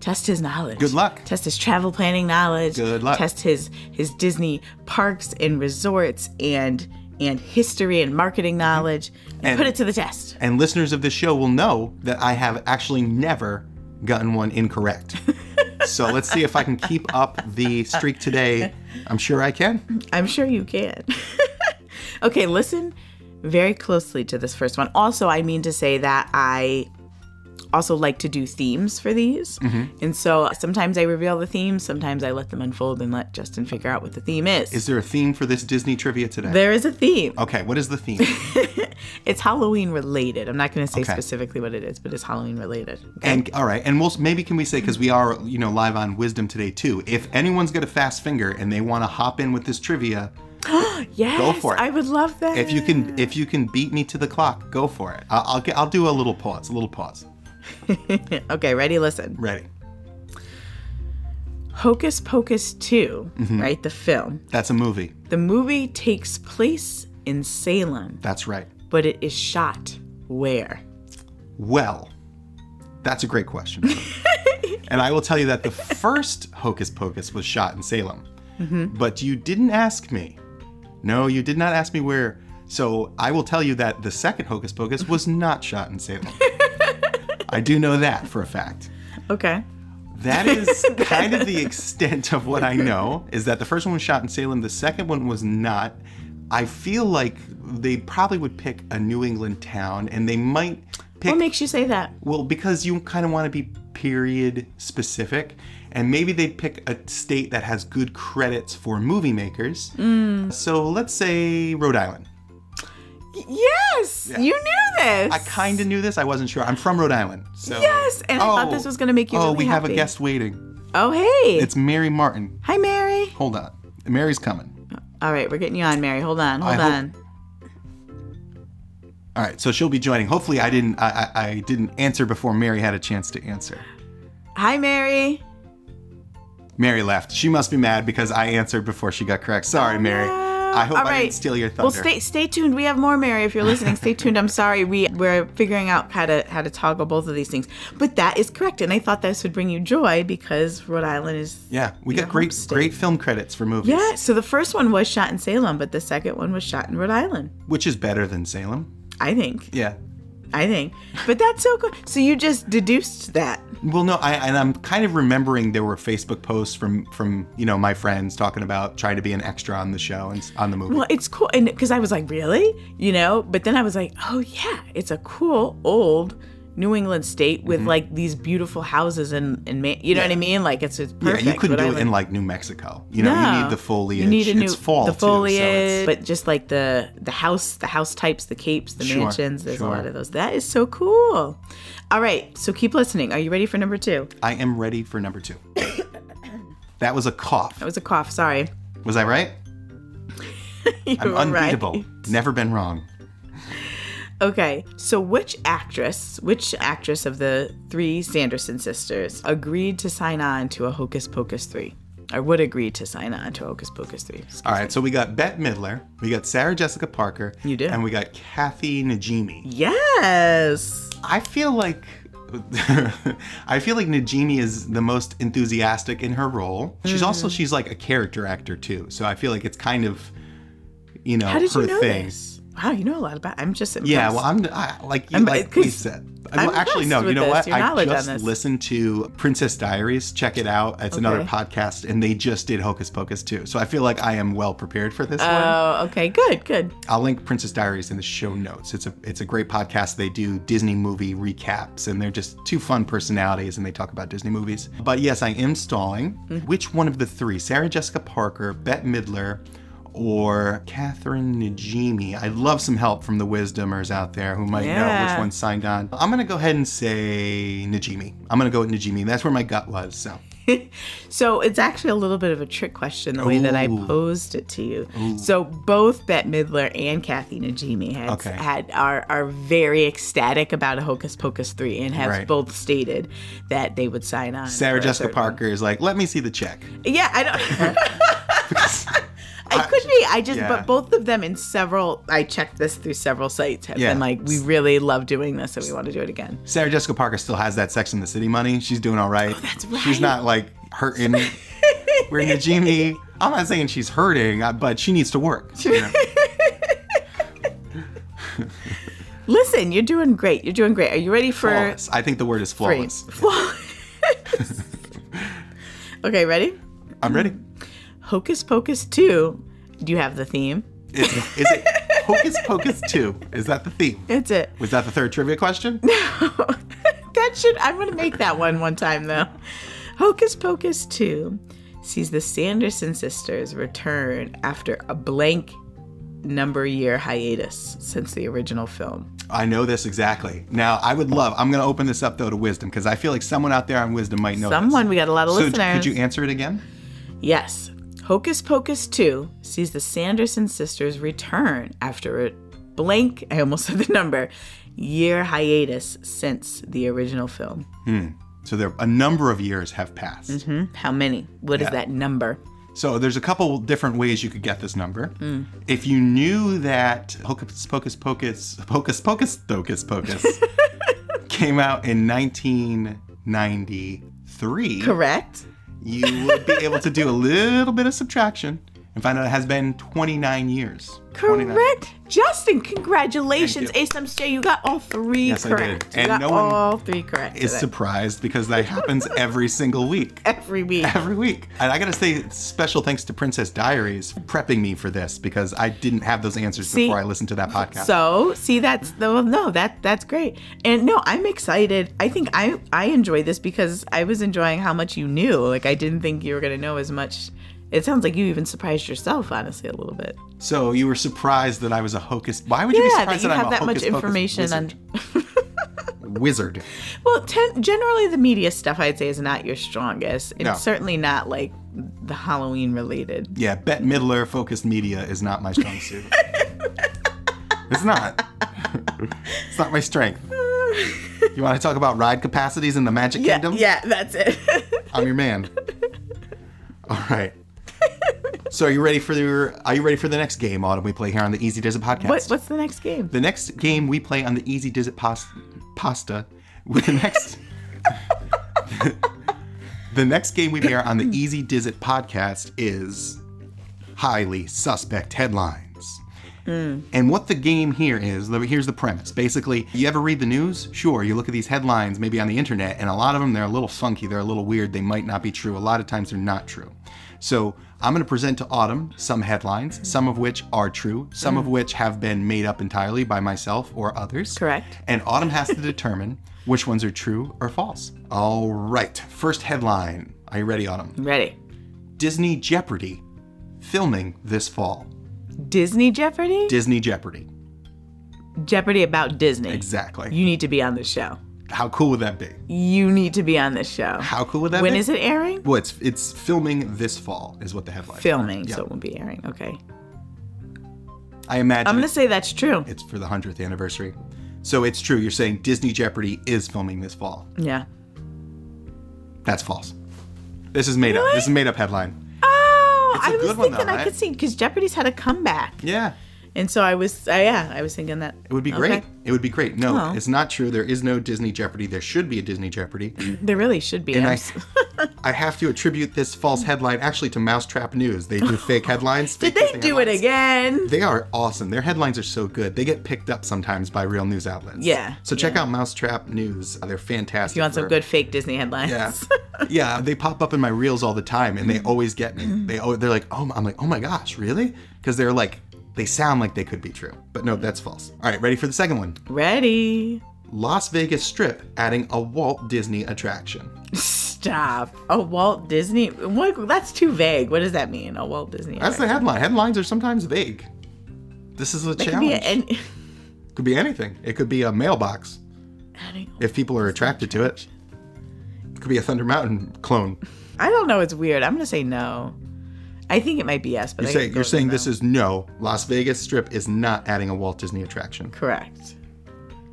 [SPEAKER 1] Test his knowledge.
[SPEAKER 2] Mm-hmm. Good luck.
[SPEAKER 1] Test his travel planning knowledge.
[SPEAKER 2] Good luck.
[SPEAKER 1] Test his his Disney parks and resorts and and history and marketing knowledge. And,
[SPEAKER 2] And-
[SPEAKER 1] put it to the test.
[SPEAKER 2] And listeners of this show will know that I have actually never gotten one incorrect. so let's see if I can keep up the streak today. I'm sure I can.
[SPEAKER 1] I'm sure you can. okay, listen very closely to this first one. Also, I mean to say that I also like to do themes for these. Mm-hmm. And so sometimes I reveal the themes, sometimes I let them unfold and let Justin figure out what the theme is.
[SPEAKER 2] Is there a theme for this Disney trivia today?
[SPEAKER 1] there is a theme.
[SPEAKER 2] Okay, what is the theme?
[SPEAKER 1] It's Halloween related. I'm not going to say
[SPEAKER 2] Okay.
[SPEAKER 1] specifically what it is, but it's Halloween related.
[SPEAKER 2] And all right, and we'll maybe can we say because we are you know live on Wisdom today too. If anyone's got a fast finger and they want to hop in with this trivia,
[SPEAKER 1] Yes,
[SPEAKER 2] for it.
[SPEAKER 1] I would love that.
[SPEAKER 2] if you can if you can beat me to the clock, go for it. I'll I'll, get, I'll do a little pause, a little pause.
[SPEAKER 1] okay, ready? Listen.
[SPEAKER 2] Ready?
[SPEAKER 1] Hocus Pocus 2,
[SPEAKER 2] Mm-hmm.
[SPEAKER 1] right? The film.
[SPEAKER 2] That's a movie.
[SPEAKER 1] The movie takes place in Salem,
[SPEAKER 2] That's right.
[SPEAKER 1] but it is shot where?
[SPEAKER 2] Well, that's a great question. and I will tell you that the first Hocus Pocus was shot in Salem. But you didn't ask me. No, you did not ask me where. So I will tell you that the second Hocus Pocus was not shot in Salem. I do know that for a fact.
[SPEAKER 1] Okay.
[SPEAKER 2] That is kind of the extent of what I know is that the first one was shot in Salem, the second one was not. I feel like they probably would pick a New England town and they might pick
[SPEAKER 1] What makes you say that?
[SPEAKER 2] well, because you kind of want to be period specific, and maybe they'd pick a state that has good credits for movie makers.
[SPEAKER 1] Mm.
[SPEAKER 2] So let's say Rhode Island.
[SPEAKER 1] Yes, you knew this.
[SPEAKER 2] I kind of knew this. I wasn't sure. I'm from Rhode Island. So
[SPEAKER 1] Yes, and I thought this oh. was gonna make you
[SPEAKER 2] Oh,
[SPEAKER 1] really
[SPEAKER 2] we have a guest waiting.
[SPEAKER 1] Oh, hey.
[SPEAKER 2] It's Mary Martin.
[SPEAKER 1] Hi, Mary.
[SPEAKER 2] Hold on. Mary's coming.
[SPEAKER 1] Oh, all right, we're getting you on, Mary. Hold on, hold
[SPEAKER 2] I hope-
[SPEAKER 1] on.
[SPEAKER 2] All right, so she'll be joining. Hopefully, I didn't. I, I, I didn't answer before Mary had a chance to answer.
[SPEAKER 1] Hi, Mary.
[SPEAKER 2] Mary left. She must be mad because I answered before she got correct. Sorry, oh, Mary. I hope
[SPEAKER 1] All
[SPEAKER 2] I didn't steal your thunder.
[SPEAKER 1] Well, stay stay tuned. We have more, Mary. If you're listening, stay tuned. I'm sorry. We we're figuring out how to how to toggle both of these things, but that is correct. And I thought this would bring you joy because Rhode Island is.
[SPEAKER 2] Yeah, we got great
[SPEAKER 1] state.
[SPEAKER 2] great film credits for movies.
[SPEAKER 1] Yeah. So the first one was shot in Salem, but the second one was shot in Rhode Island.
[SPEAKER 2] Which is better than Salem.
[SPEAKER 1] I think.
[SPEAKER 2] Yeah.
[SPEAKER 1] I think. But that's so cool. So you just deduced that.
[SPEAKER 2] Well, no, I and I'm kind of remembering there were Facebook posts from from you know my friends talking about trying to be an extra on the show and on the movie.
[SPEAKER 1] Well, it's cool, and because I was like, really, you know. But then I was like, oh yeah, it's a cool old New England state with mm-hmm. like these beautiful houses and and ma- you know what I mean? Like it's, it's
[SPEAKER 2] yeah, you couldn't do it in like New Mexico. You know, you need the foliage.
[SPEAKER 1] You need a new
[SPEAKER 2] it's fall
[SPEAKER 1] the
[SPEAKER 2] too, so
[SPEAKER 1] foliage, but just like the the house, the house types, the capes, the
[SPEAKER 2] Sure,
[SPEAKER 1] mansions. There's
[SPEAKER 2] sure.
[SPEAKER 1] a lot of those. That is so cool. All right, so keep listening. Are you ready for number two?
[SPEAKER 2] I am ready for number two. that was a cough.
[SPEAKER 1] That was a cough. Sorry.
[SPEAKER 2] Was I right? I'm unbeatable.
[SPEAKER 1] right.
[SPEAKER 2] Never been wrong.
[SPEAKER 1] Okay, so which actress, which actress of the three Sanderson sisters agreed to sign on to a Hocus Pocus 3? Or would agree to sign on to Hocus Pocus 3?
[SPEAKER 2] All right, so we got Bette Midler, we got Sarah Jessica Parker,
[SPEAKER 1] You do.
[SPEAKER 2] and we got Kathy Najimy.
[SPEAKER 1] Yes.
[SPEAKER 2] I feel like I feel like Najimy is the most enthusiastic in her role. She's also
[SPEAKER 1] Mm-hmm.
[SPEAKER 2] she's like a character actor too, so I feel like it's kind of you know
[SPEAKER 1] How did
[SPEAKER 2] her
[SPEAKER 1] you know
[SPEAKER 2] thing.
[SPEAKER 1] this? Wow, you know a lot about. I'm just impressed.
[SPEAKER 2] Yeah, well, I'm I, like you
[SPEAKER 1] I'm-
[SPEAKER 2] like we said.
[SPEAKER 1] I'm
[SPEAKER 2] Well, actually, no. You know
[SPEAKER 1] this,
[SPEAKER 2] what?
[SPEAKER 1] your
[SPEAKER 2] I just listened to Princess Diaries. Check it out. It's another podcast, and they just did Hocus Pocus too. So I feel like I am well prepared for this one.
[SPEAKER 1] Oh, okay, good, good.
[SPEAKER 2] I'll link Princess Diaries in the show notes. It's a it's a great podcast. They do Disney movie recaps, and they're just two fun personalities, and they talk about Disney movies. But yes, I am stalling.
[SPEAKER 1] Mm-hmm.
[SPEAKER 2] Which one of the three? Sarah Jessica Parker, Bette Midler, or Catherine Najimy. I'd love some help from the Wisdomers out there who might know which one signed on. I'm gonna go ahead and say Najimy. I'm gonna go with Najimy. That's where my gut was. So
[SPEAKER 1] So it's actually a little bit of a trick question the way that I posed it to you. So both Bette Midler and Kathy Najimy had,
[SPEAKER 2] Okay.
[SPEAKER 1] had are are very ecstatic about a Hocus Pocus three and have
[SPEAKER 2] Right.
[SPEAKER 1] both stated that they would sign on.
[SPEAKER 2] Sarah Jessica
[SPEAKER 1] third one.
[SPEAKER 2] Parker is like, let me see the check.
[SPEAKER 1] Yeah, I don't. I could be. I just,
[SPEAKER 2] Yeah.
[SPEAKER 1] but both of them in several. I checked this through several sites. Have
[SPEAKER 2] Yeah.
[SPEAKER 1] been like, we really love doing this, and we want to do it again.
[SPEAKER 2] Sarah Jessica Parker still has that Sex in the City money. She's doing all right.
[SPEAKER 1] Oh, that's right.
[SPEAKER 2] She's not like hurting. Where Najimy, I'm not saying she's hurting, uh, but she needs to work. you know?
[SPEAKER 1] Listen, you're doing great. You're doing great. Are you ready for
[SPEAKER 2] Flawless. I think the word is flawless.
[SPEAKER 1] Flawless. okay, ready?
[SPEAKER 2] I'm ready.
[SPEAKER 1] Hocus Pocus 2. Do you have the theme?
[SPEAKER 2] Is, is it Hocus Pocus 2? Is that the theme?
[SPEAKER 1] That's it.
[SPEAKER 2] Was that the third trivia question? No.
[SPEAKER 1] that should, I'm going to make that one one time though. Hocus Pocus 2 sees the Sanderson sisters return after a blank number year hiatus since the original film?
[SPEAKER 2] I know this exactly. Now, I would love. I'm going to open this up though to wisdom because I feel like someone out there on wisdom might know. this.
[SPEAKER 1] Someone, we got a lot of
[SPEAKER 2] So
[SPEAKER 1] listeners.
[SPEAKER 2] could you answer it again?
[SPEAKER 1] Yes. Hocus Pocus 2 sees the Sanderson sisters return after a blank, I almost said the number, year hiatus since the original film. Hmm.
[SPEAKER 2] So there, a number of years have passed.
[SPEAKER 1] Mm-hmm. How many? What is
[SPEAKER 2] Yeah.
[SPEAKER 1] that number?
[SPEAKER 2] So there's a couple different ways you could get this number.
[SPEAKER 1] Hmm.
[SPEAKER 2] If you knew that Hocus Pocus Pocus Pocus Pocus Pocus Pocus came out in 1993,
[SPEAKER 1] Correct.
[SPEAKER 2] You would be able to do a little bit of subtraction and find out it has been 29 years. 29.
[SPEAKER 1] Correct. Justin, congratulations.
[SPEAKER 2] Thank
[SPEAKER 1] ASMJ, you got all three
[SPEAKER 2] Yes, I did.
[SPEAKER 1] correct. You
[SPEAKER 2] And
[SPEAKER 1] got
[SPEAKER 2] no one
[SPEAKER 1] all three correct.
[SPEAKER 2] Is
[SPEAKER 1] today.
[SPEAKER 2] surprised because that happens every single week.
[SPEAKER 1] Every week.
[SPEAKER 2] Every week. And I gotta say, special thanks to Princess Diaries for prepping me for this because I didn't have those answers
[SPEAKER 1] See?
[SPEAKER 2] before I listened to that podcast.
[SPEAKER 1] So, see, that's the no, that that's great, and no, I'm excited. I think I I enjoy this because I was enjoying how much you knew. Like, I didn't think you were gonna know as much. It sounds like you even surprised yourself, honestly, a little bit.
[SPEAKER 2] So you were surprised that I was a hocus. Why would you be
[SPEAKER 1] Yeah, that
[SPEAKER 2] surprised
[SPEAKER 1] you
[SPEAKER 2] that, I'm
[SPEAKER 1] have
[SPEAKER 2] a
[SPEAKER 1] that much information
[SPEAKER 2] wizard?
[SPEAKER 1] on.
[SPEAKER 2] wizard?
[SPEAKER 1] Well, ten, generally the media stuff I'd say is not your strongest. It's
[SPEAKER 2] No.
[SPEAKER 1] certainly not like the Halloween related.
[SPEAKER 2] Yeah, Bette Midler focused media is not my strong suit. it's not. it's not my strength. You want to talk about ride capacities in the Magic
[SPEAKER 1] Yeah,
[SPEAKER 2] Kingdom?
[SPEAKER 1] yeah, that's it.
[SPEAKER 2] I'm your man. All right. So are you ready for your? Are you ready for the next game, Autumn? We play here on the Easy Does It podcast.
[SPEAKER 1] what, what's the next game?
[SPEAKER 2] The next game we play on the Easy Does It pos- pasta. With the next. the next game we play on the Easy Does It podcast is highly suspect headlines. Hmm. And what the game here is, here's the premise. Basically, you ever read the news? Sure, you look at these headlines maybe on the internet, and a lot of them, they're a little funky, they're a little weird, they might not be true. A lot of times they're not true. So I'm going to present to Autumn some headlines, some of which are true, some of mm. which have been made up entirely by myself or others.
[SPEAKER 1] Correct.
[SPEAKER 2] And Autumn has to determine which ones are true or false. All right, first headline. Are you ready, Autumn?
[SPEAKER 1] Ready?
[SPEAKER 2] Disney Jeopardy filming this fall.
[SPEAKER 1] Disney Jeopardy?
[SPEAKER 2] Disney Jeopardy.
[SPEAKER 1] Jeopardy about Disney.
[SPEAKER 2] Exactly.
[SPEAKER 1] You need to be on the show.
[SPEAKER 2] How cool would that be?
[SPEAKER 1] You need to be on this show.
[SPEAKER 2] How cool would that
[SPEAKER 1] When
[SPEAKER 2] be?
[SPEAKER 1] is it airing?
[SPEAKER 2] Well, it's it's filming this fall, is what the headline. is.
[SPEAKER 1] Filming,
[SPEAKER 2] Yeah.
[SPEAKER 1] so it won't be airing. Okay.
[SPEAKER 2] I imagine
[SPEAKER 1] I'm
[SPEAKER 2] it's,
[SPEAKER 1] say that's true.
[SPEAKER 2] it's for the hundredth anniversary. So it's true. You're saying Disney Jeopardy is filming this fall.
[SPEAKER 1] Yeah.
[SPEAKER 2] That's false. This is made up. This is a made up headline.
[SPEAKER 1] Oh, I was
[SPEAKER 2] one,
[SPEAKER 1] thinking
[SPEAKER 2] though,
[SPEAKER 1] I
[SPEAKER 2] right?
[SPEAKER 1] could see because Jeopardy's had a comeback,
[SPEAKER 2] Yeah.
[SPEAKER 1] And so I was, uh, yeah, I was thinking that
[SPEAKER 2] It would be great.
[SPEAKER 1] Okay.
[SPEAKER 2] It would be great. No,
[SPEAKER 1] Oh.
[SPEAKER 2] it's not true. There is no Disney Jeopardy. There should be a Disney Jeopardy.
[SPEAKER 1] There really should be.
[SPEAKER 2] And I, I have to attribute this false headline actually to Mousetrap News. They do fake headlines.
[SPEAKER 1] Did
[SPEAKER 2] fake
[SPEAKER 1] they do it again?
[SPEAKER 2] They are awesome. Their headlines are so good. They get picked up sometimes by real news outlets.
[SPEAKER 1] Yeah,
[SPEAKER 2] So check
[SPEAKER 1] yeah.
[SPEAKER 2] out Mousetrap News. They're fantastic.
[SPEAKER 1] You want some
[SPEAKER 2] for-
[SPEAKER 1] good fake Disney headlines?
[SPEAKER 2] Yeah, yeah. They pop up in my reels all the time, and they always get me. They they're like, oh, I'm like, oh my gosh, really? Because they're like, they sound like they could be true, but no, that's false. All right, ready for the second one?
[SPEAKER 1] Ready?
[SPEAKER 2] Las Vegas Strip adding a Walt Disney attraction.
[SPEAKER 1] Stop. A Walt Disney? What? That's too vague. What does that mean? A Walt Disney?
[SPEAKER 2] That's the headline. Headlines are sometimes vague. This is a
[SPEAKER 1] could
[SPEAKER 2] challenge.
[SPEAKER 1] be a-
[SPEAKER 2] could be anything. It could be a mailbox
[SPEAKER 1] adding-
[SPEAKER 2] if people are attracted to it. It could be a Thunder Mountain clone.
[SPEAKER 1] I don't know. It's weird. I'm gonna say no. I think it might be yes, but
[SPEAKER 2] You're
[SPEAKER 1] I
[SPEAKER 2] saying you're saying this is no. Las Vegas Strip is not adding a Walt Disney attraction.
[SPEAKER 1] correct.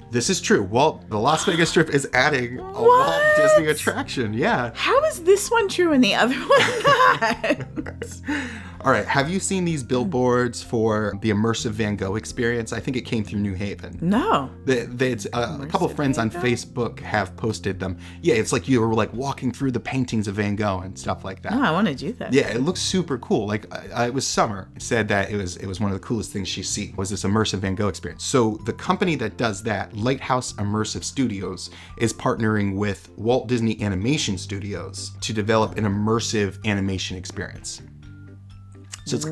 [SPEAKER 2] This is true. Walt, the Las Vegas Strip is adding a Walt Disney attraction. Yeah.
[SPEAKER 1] How is this one true and the other one not?
[SPEAKER 2] All right. Have you seen these billboards for the immersive Van Gogh experience? I think it came through New Haven.
[SPEAKER 1] no.
[SPEAKER 2] They, they, uh, a couple friends on
[SPEAKER 1] Gogh?
[SPEAKER 2] Facebook have posted them. Yeah, it's like you were like walking through the paintings of Van Gogh and stuff like that.
[SPEAKER 1] No, I want to do that.
[SPEAKER 2] Yeah, it looks super cool. Like I, I, it was Summer said that it was it was one of the coolest things she's seen was this immersive Van Gogh experience. So the company that does that, Lighthouse Immersive Studios, is partnering with Walt Disney Animation Studios to develop an immersive animation experience. So it's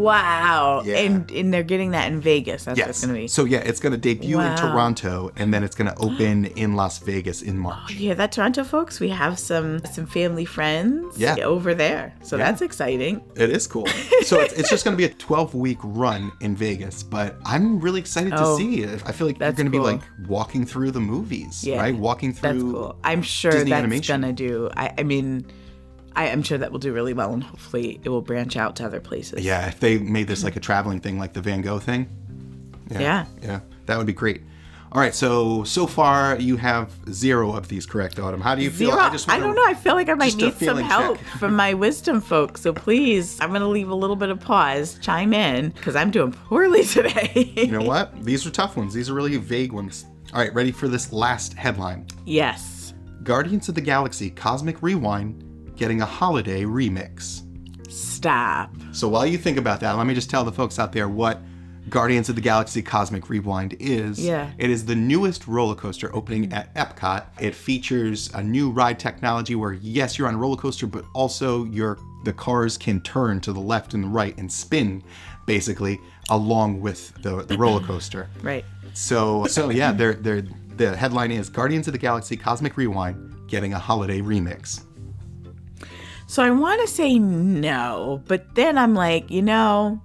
[SPEAKER 1] Wow.
[SPEAKER 2] Yeah.
[SPEAKER 1] And and they're getting that in Vegas. That's what it's
[SPEAKER 2] yes.
[SPEAKER 1] gonna be.
[SPEAKER 2] So yeah, it's going to debut in Toronto and then it's going to open in Las Vegas in March.
[SPEAKER 1] Oh, yeah, that Toronto folks, we have some some family friends
[SPEAKER 2] Yeah.
[SPEAKER 1] over there. So that's exciting.
[SPEAKER 2] It is cool. So it's, it's just going to be a 12 week run in Vegas, but I'm really excited to
[SPEAKER 1] Oh,
[SPEAKER 2] see it. I feel like you're going to be like walking through the movies,
[SPEAKER 1] Yeah,
[SPEAKER 2] right? Walking through.
[SPEAKER 1] That's cool. I'm sure
[SPEAKER 2] Disney
[SPEAKER 1] that's
[SPEAKER 2] animation.
[SPEAKER 1] gonna do I, I mean I am sure that will do really well and hopefully it will branch out to other places.
[SPEAKER 2] Yeah, if they made this like a traveling thing, like the Van Gogh thing.
[SPEAKER 1] Yeah.
[SPEAKER 2] Yeah, that would be great. All right, so so far you have zero of these correct, Autumn. How do you feel?
[SPEAKER 1] Zero. I,
[SPEAKER 2] wanna-
[SPEAKER 1] don't know. I feel like I might need some help from my wisdom folks. So please, I'm going to leave a little bit of pause, chime in, because I'm doing poorly today.
[SPEAKER 2] You know what? These are tough ones. These are really vague ones. All right, ready for this last headline?
[SPEAKER 1] yes.
[SPEAKER 2] Guardians of the Galaxy Cosmic Rewind getting a holiday remix.
[SPEAKER 1] Stop.
[SPEAKER 2] So while you think about that, let me just tell the folks out there what Guardians of the Galaxy Cosmic Rewind is.
[SPEAKER 1] Yeah.
[SPEAKER 2] It is the newest roller coaster opening at Epcot. It features a new ride technology where yes, you're on a roller coaster, but also your the cars can turn to the left and the right and spin basically along with the, the roller coaster.
[SPEAKER 1] Right.
[SPEAKER 2] So so yeah, they're, they're, the headline is Guardians of the Galaxy Cosmic Rewind getting a holiday remix.
[SPEAKER 1] So I want to say no, but then I'm like, you know,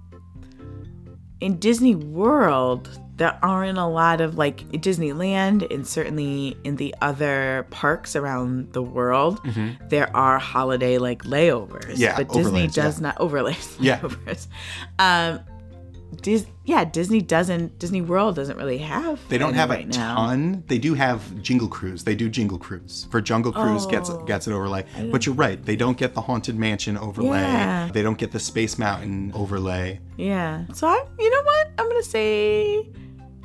[SPEAKER 1] in Disney World, there aren't a lot of like Disneyland and certainly in the other parks around the world, there are holiday like layovers.
[SPEAKER 2] Mm-hmm. Yeah,
[SPEAKER 1] but Disney
[SPEAKER 2] overlays,
[SPEAKER 1] does
[SPEAKER 2] yeah.
[SPEAKER 1] not overlays.
[SPEAKER 2] Yeah.
[SPEAKER 1] layovers. Um, Dis- yeah, Disney doesn't. Disney World doesn't really have.
[SPEAKER 2] They don't have a
[SPEAKER 1] right now.
[SPEAKER 2] ton. They do have Jingle Cruise. They do Jingle Cruise. For Jungle Cruise gets
[SPEAKER 1] Oh.
[SPEAKER 2] gets an overlay. But you're right. They don't get the Haunted Mansion overlay.
[SPEAKER 1] Yeah.
[SPEAKER 2] They don't get the Space Mountain overlay.
[SPEAKER 1] Yeah. So I, you know what? I'm gonna say,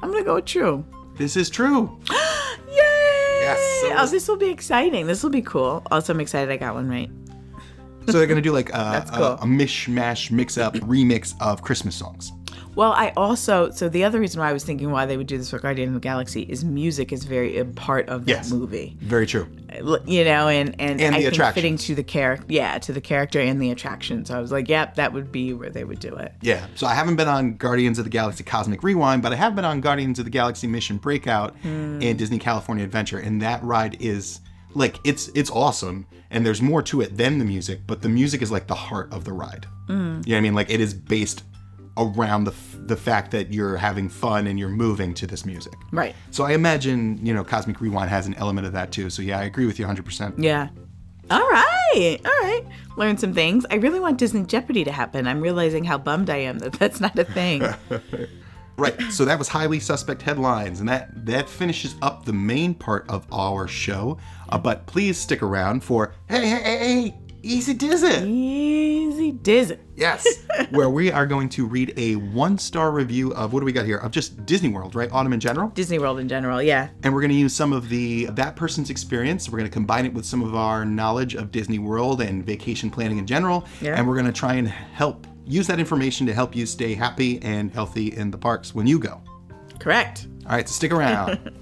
[SPEAKER 1] I'm gonna go with true.
[SPEAKER 2] This is true.
[SPEAKER 1] Yay!
[SPEAKER 2] Yes, so
[SPEAKER 1] oh, this will be exciting. This will be cool. Also, I'm excited I got one right.
[SPEAKER 2] So they're gonna do like a,
[SPEAKER 1] That's
[SPEAKER 2] a,
[SPEAKER 1] cool.
[SPEAKER 2] a mishmash, mix up, remix of Christmas songs.
[SPEAKER 1] Well, I also so the other reason why I was thinking why they would do this for Guardian of the Galaxy is music is very a part of that
[SPEAKER 2] Yes.
[SPEAKER 1] movie.
[SPEAKER 2] Very true.
[SPEAKER 1] You know, and and,
[SPEAKER 2] And
[SPEAKER 1] I
[SPEAKER 2] the
[SPEAKER 1] think fitting to the character, yeah, to the character and the attraction. So I was like, yep, that would be where they would do it.
[SPEAKER 2] Yeah. So I haven't been on Guardians of the Galaxy Cosmic Rewind, but I have been on Guardians of the Galaxy Mission Breakout
[SPEAKER 1] Hmm.
[SPEAKER 2] and Disney California Adventure, and that ride is like it's it's awesome, and there's more to it than the music, but the music is like the heart of the ride.
[SPEAKER 1] Hmm.
[SPEAKER 2] You know what I mean? Like it is based around the f- the fact that you're having fun and you're moving to this music.
[SPEAKER 1] Right.
[SPEAKER 2] So I imagine you know Cosmic Rewind has an element of that too. So yeah, I agree with you 100. percent
[SPEAKER 1] Yeah. All right. All right. Learn some things. I really want Disney Jeopardy to happen. I'm realizing how bummed I am that that's not a thing.
[SPEAKER 2] Right. So that was highly suspect headlines, and that that finishes up the main part of our show. Uh, but please stick around for hey hey hey, hey easy does it.
[SPEAKER 1] Easy Disney.
[SPEAKER 2] Yes, where we are going to read a one star review of what do we got here of just Disney World, right? Autumn in general,
[SPEAKER 1] Disney World in general, yeah.
[SPEAKER 2] and we're going to use some of the that person's experience. We're going to combine it with some of our knowledge of Disney World and vacation planning in general,
[SPEAKER 1] Yeah.
[SPEAKER 2] and we're going to try and help use that information to help you stay happy and healthy in the parks when you go.
[SPEAKER 1] Correct.
[SPEAKER 2] All right, so stick around.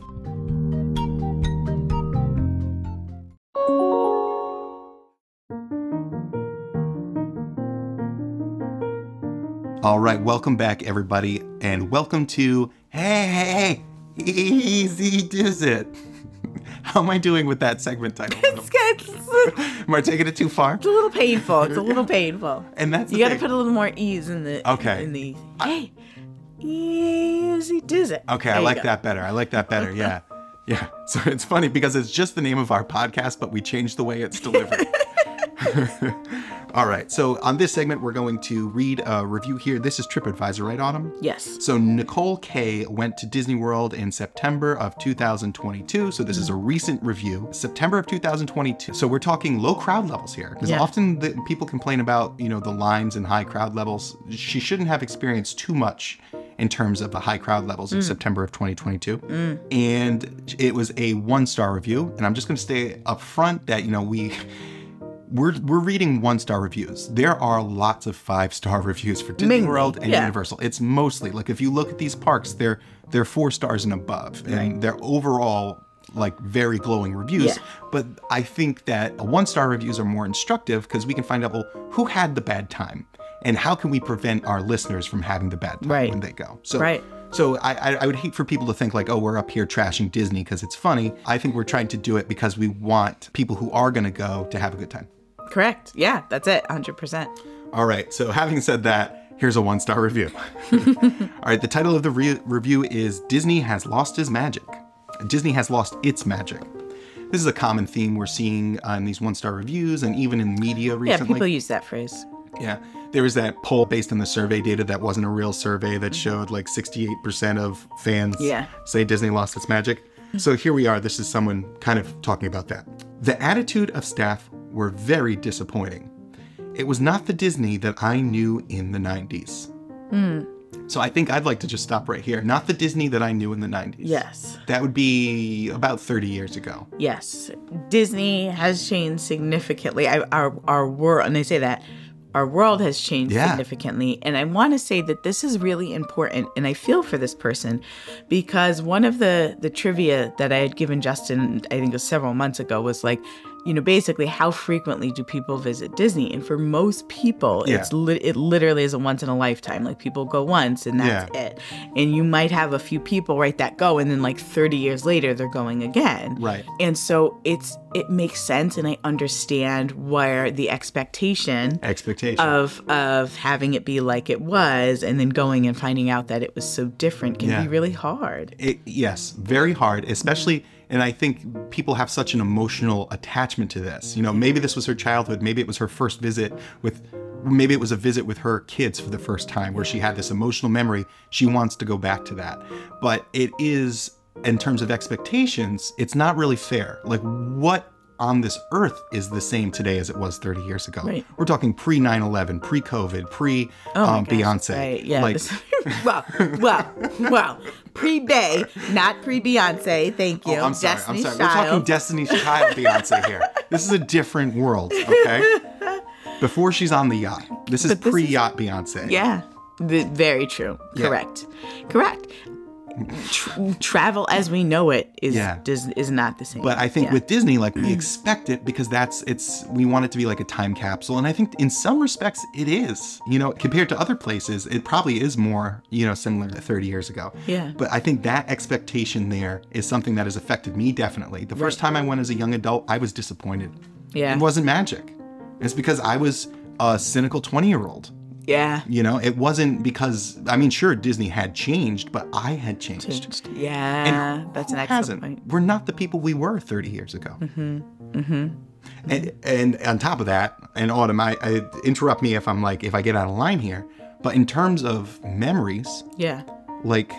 [SPEAKER 2] All right, welcome back, everybody, and welcome to Hey, hey, hey, Easy Does It. How am I doing with that segment title?
[SPEAKER 1] It's, it's,
[SPEAKER 2] am I taking it too far?
[SPEAKER 1] it's a little painful. It's a little painful.
[SPEAKER 2] And that's
[SPEAKER 1] You got to put a little more ease in the
[SPEAKER 2] Okay.
[SPEAKER 1] in the hey easy does it.
[SPEAKER 2] Okay, I like that better. I like that better. Yeah. Yeah. So it's funny because it's just the name of our podcast, but we changed the way it's delivered. All right. So on this segment, we're going to read a review here. This is TripAdvisor, right, Autumn?
[SPEAKER 1] Yes.
[SPEAKER 2] So Nicole K went to Disney World in September of 2022. So this is a recent review, September of 2022. So we're talking low crowd levels here, because
[SPEAKER 1] Yeah.
[SPEAKER 2] often the, people complain about you know the lines and high crowd levels. She shouldn't have experienced too much in terms of the high crowd levels in mm. September of 2022. Mm. And it was a one star review. And I'm just going to stay up front that you know we we're we're reading one star reviews. There are lots of five star reviews for Disney
[SPEAKER 1] Mainly,
[SPEAKER 2] World and
[SPEAKER 1] yeah.
[SPEAKER 2] Universal. It's mostly like if you look at these parks, they're they're four stars and above, and they're overall like very glowing reviews.
[SPEAKER 1] Yeah.
[SPEAKER 2] But I think that one star reviews are more instructive because we can find out well who had the bad time. and how can we prevent our listeners from having the bad time
[SPEAKER 1] Right.
[SPEAKER 2] when they go? So,
[SPEAKER 1] Right.
[SPEAKER 2] So I, I, I would hate for people to think like, oh, we're up here trashing Disney because it's funny. I think we're trying to do it because we want people who are going to go to have a good time.
[SPEAKER 1] Correct. Yeah, that's it. 100%.
[SPEAKER 2] All right. So having said that, here's a one star review. All right. The title of the re- review is Disney has lost his magic. Disney has lost its magic. This is a common theme we're seeing uh, in these one star reviews and even in media recently.
[SPEAKER 1] Yeah, people use that phrase.
[SPEAKER 2] Yeah. There was that poll based on the survey data that wasn't a real survey that showed like 68% of fans
[SPEAKER 1] Yeah.
[SPEAKER 2] say Disney lost its magic. So here we are. This is someone kind of talking about that. The attitude of staff were very disappointing. It was not the Disney that I knew in the 90s.
[SPEAKER 1] Hmm.
[SPEAKER 2] So I think I'd like to just stop right here. Not the Disney that I knew in the 90s.
[SPEAKER 1] Yes.
[SPEAKER 2] That would be about 30 years ago.
[SPEAKER 1] Yes. Disney has changed significantly. I, our our world, and they say that our world has changed
[SPEAKER 2] Yeah.
[SPEAKER 1] significantly. And I want to say that this is really important, and I feel for this person because one of the the trivia that I had given Justin, I think it was several months ago, was like. You know, basically, how frequently do people visit Disney? And for most people,
[SPEAKER 2] Yeah.
[SPEAKER 1] it's li- it literally is a once in a lifetime. Like people go once, and that's
[SPEAKER 2] Yeah.
[SPEAKER 1] it. And you might have a few people right that go, and then like 30 years later, they're going again.
[SPEAKER 2] Right.
[SPEAKER 1] And so it's it makes sense and I understand where the expectation
[SPEAKER 2] Expectation.
[SPEAKER 1] of of having it be like it was and then going and finding out that it was so different can
[SPEAKER 2] Yeah.
[SPEAKER 1] be really hard.
[SPEAKER 2] It, yes, very hard, especially, and I think people have such an emotional attachment to this. You know, maybe this was her childhood, maybe it was her first visit with, maybe it was a visit with her kids for the first time where she had this emotional memory. She wants to go back to that. But it is, in terms of expectations, it's not really fair. Like, what on this earth is the same today as it was 30 years ago?
[SPEAKER 1] Right.
[SPEAKER 2] We're talking pre 9 11, pre COVID, pre
[SPEAKER 1] Oh
[SPEAKER 2] um, Beyonce.
[SPEAKER 1] Right. Yeah.
[SPEAKER 2] Like,
[SPEAKER 1] well, well, well. Pre Bay, not pre Beyonce. Thank oh, you.
[SPEAKER 2] Oh, I'm sorry.
[SPEAKER 1] Destiny's
[SPEAKER 2] I'm sorry. We're talking
[SPEAKER 1] Child.
[SPEAKER 2] Destiny's Child Beyonce here. This is a different world, okay? Before she's on the yacht. This is pre yacht Beyonce.
[SPEAKER 1] Yeah. Very true.
[SPEAKER 2] Yeah.
[SPEAKER 1] Correct. Correct. Tr- travel as we know it is
[SPEAKER 2] Yeah.
[SPEAKER 1] does, is not the same.
[SPEAKER 2] But I think
[SPEAKER 1] Yeah.
[SPEAKER 2] with Disney, like we mm. expect it because that's it's we want it to be like a time capsule. And I think in some respects it is. You know, compared to other places, it probably is more, you know, similar to 30 years ago.
[SPEAKER 1] Yeah.
[SPEAKER 2] But I think that expectation there is something that has affected me definitely. The first time I went as a young adult, I was disappointed.
[SPEAKER 1] Yeah.
[SPEAKER 2] It wasn't magic. It's because I was a cynical 20 year old.
[SPEAKER 1] Yeah.
[SPEAKER 2] You know, it wasn't because I mean, sure, Disney had changed, but I had changed.
[SPEAKER 1] Yeah, that's an excellent
[SPEAKER 2] Hasn't.
[SPEAKER 1] point.
[SPEAKER 2] We're not the people we were 30 years ago. Mm-hmm. Mm-hmm. And, and on top of that, and Autumn, I, I interrupt me if I'm like if I get out of line here. But in terms of memories,
[SPEAKER 1] Yeah.
[SPEAKER 2] like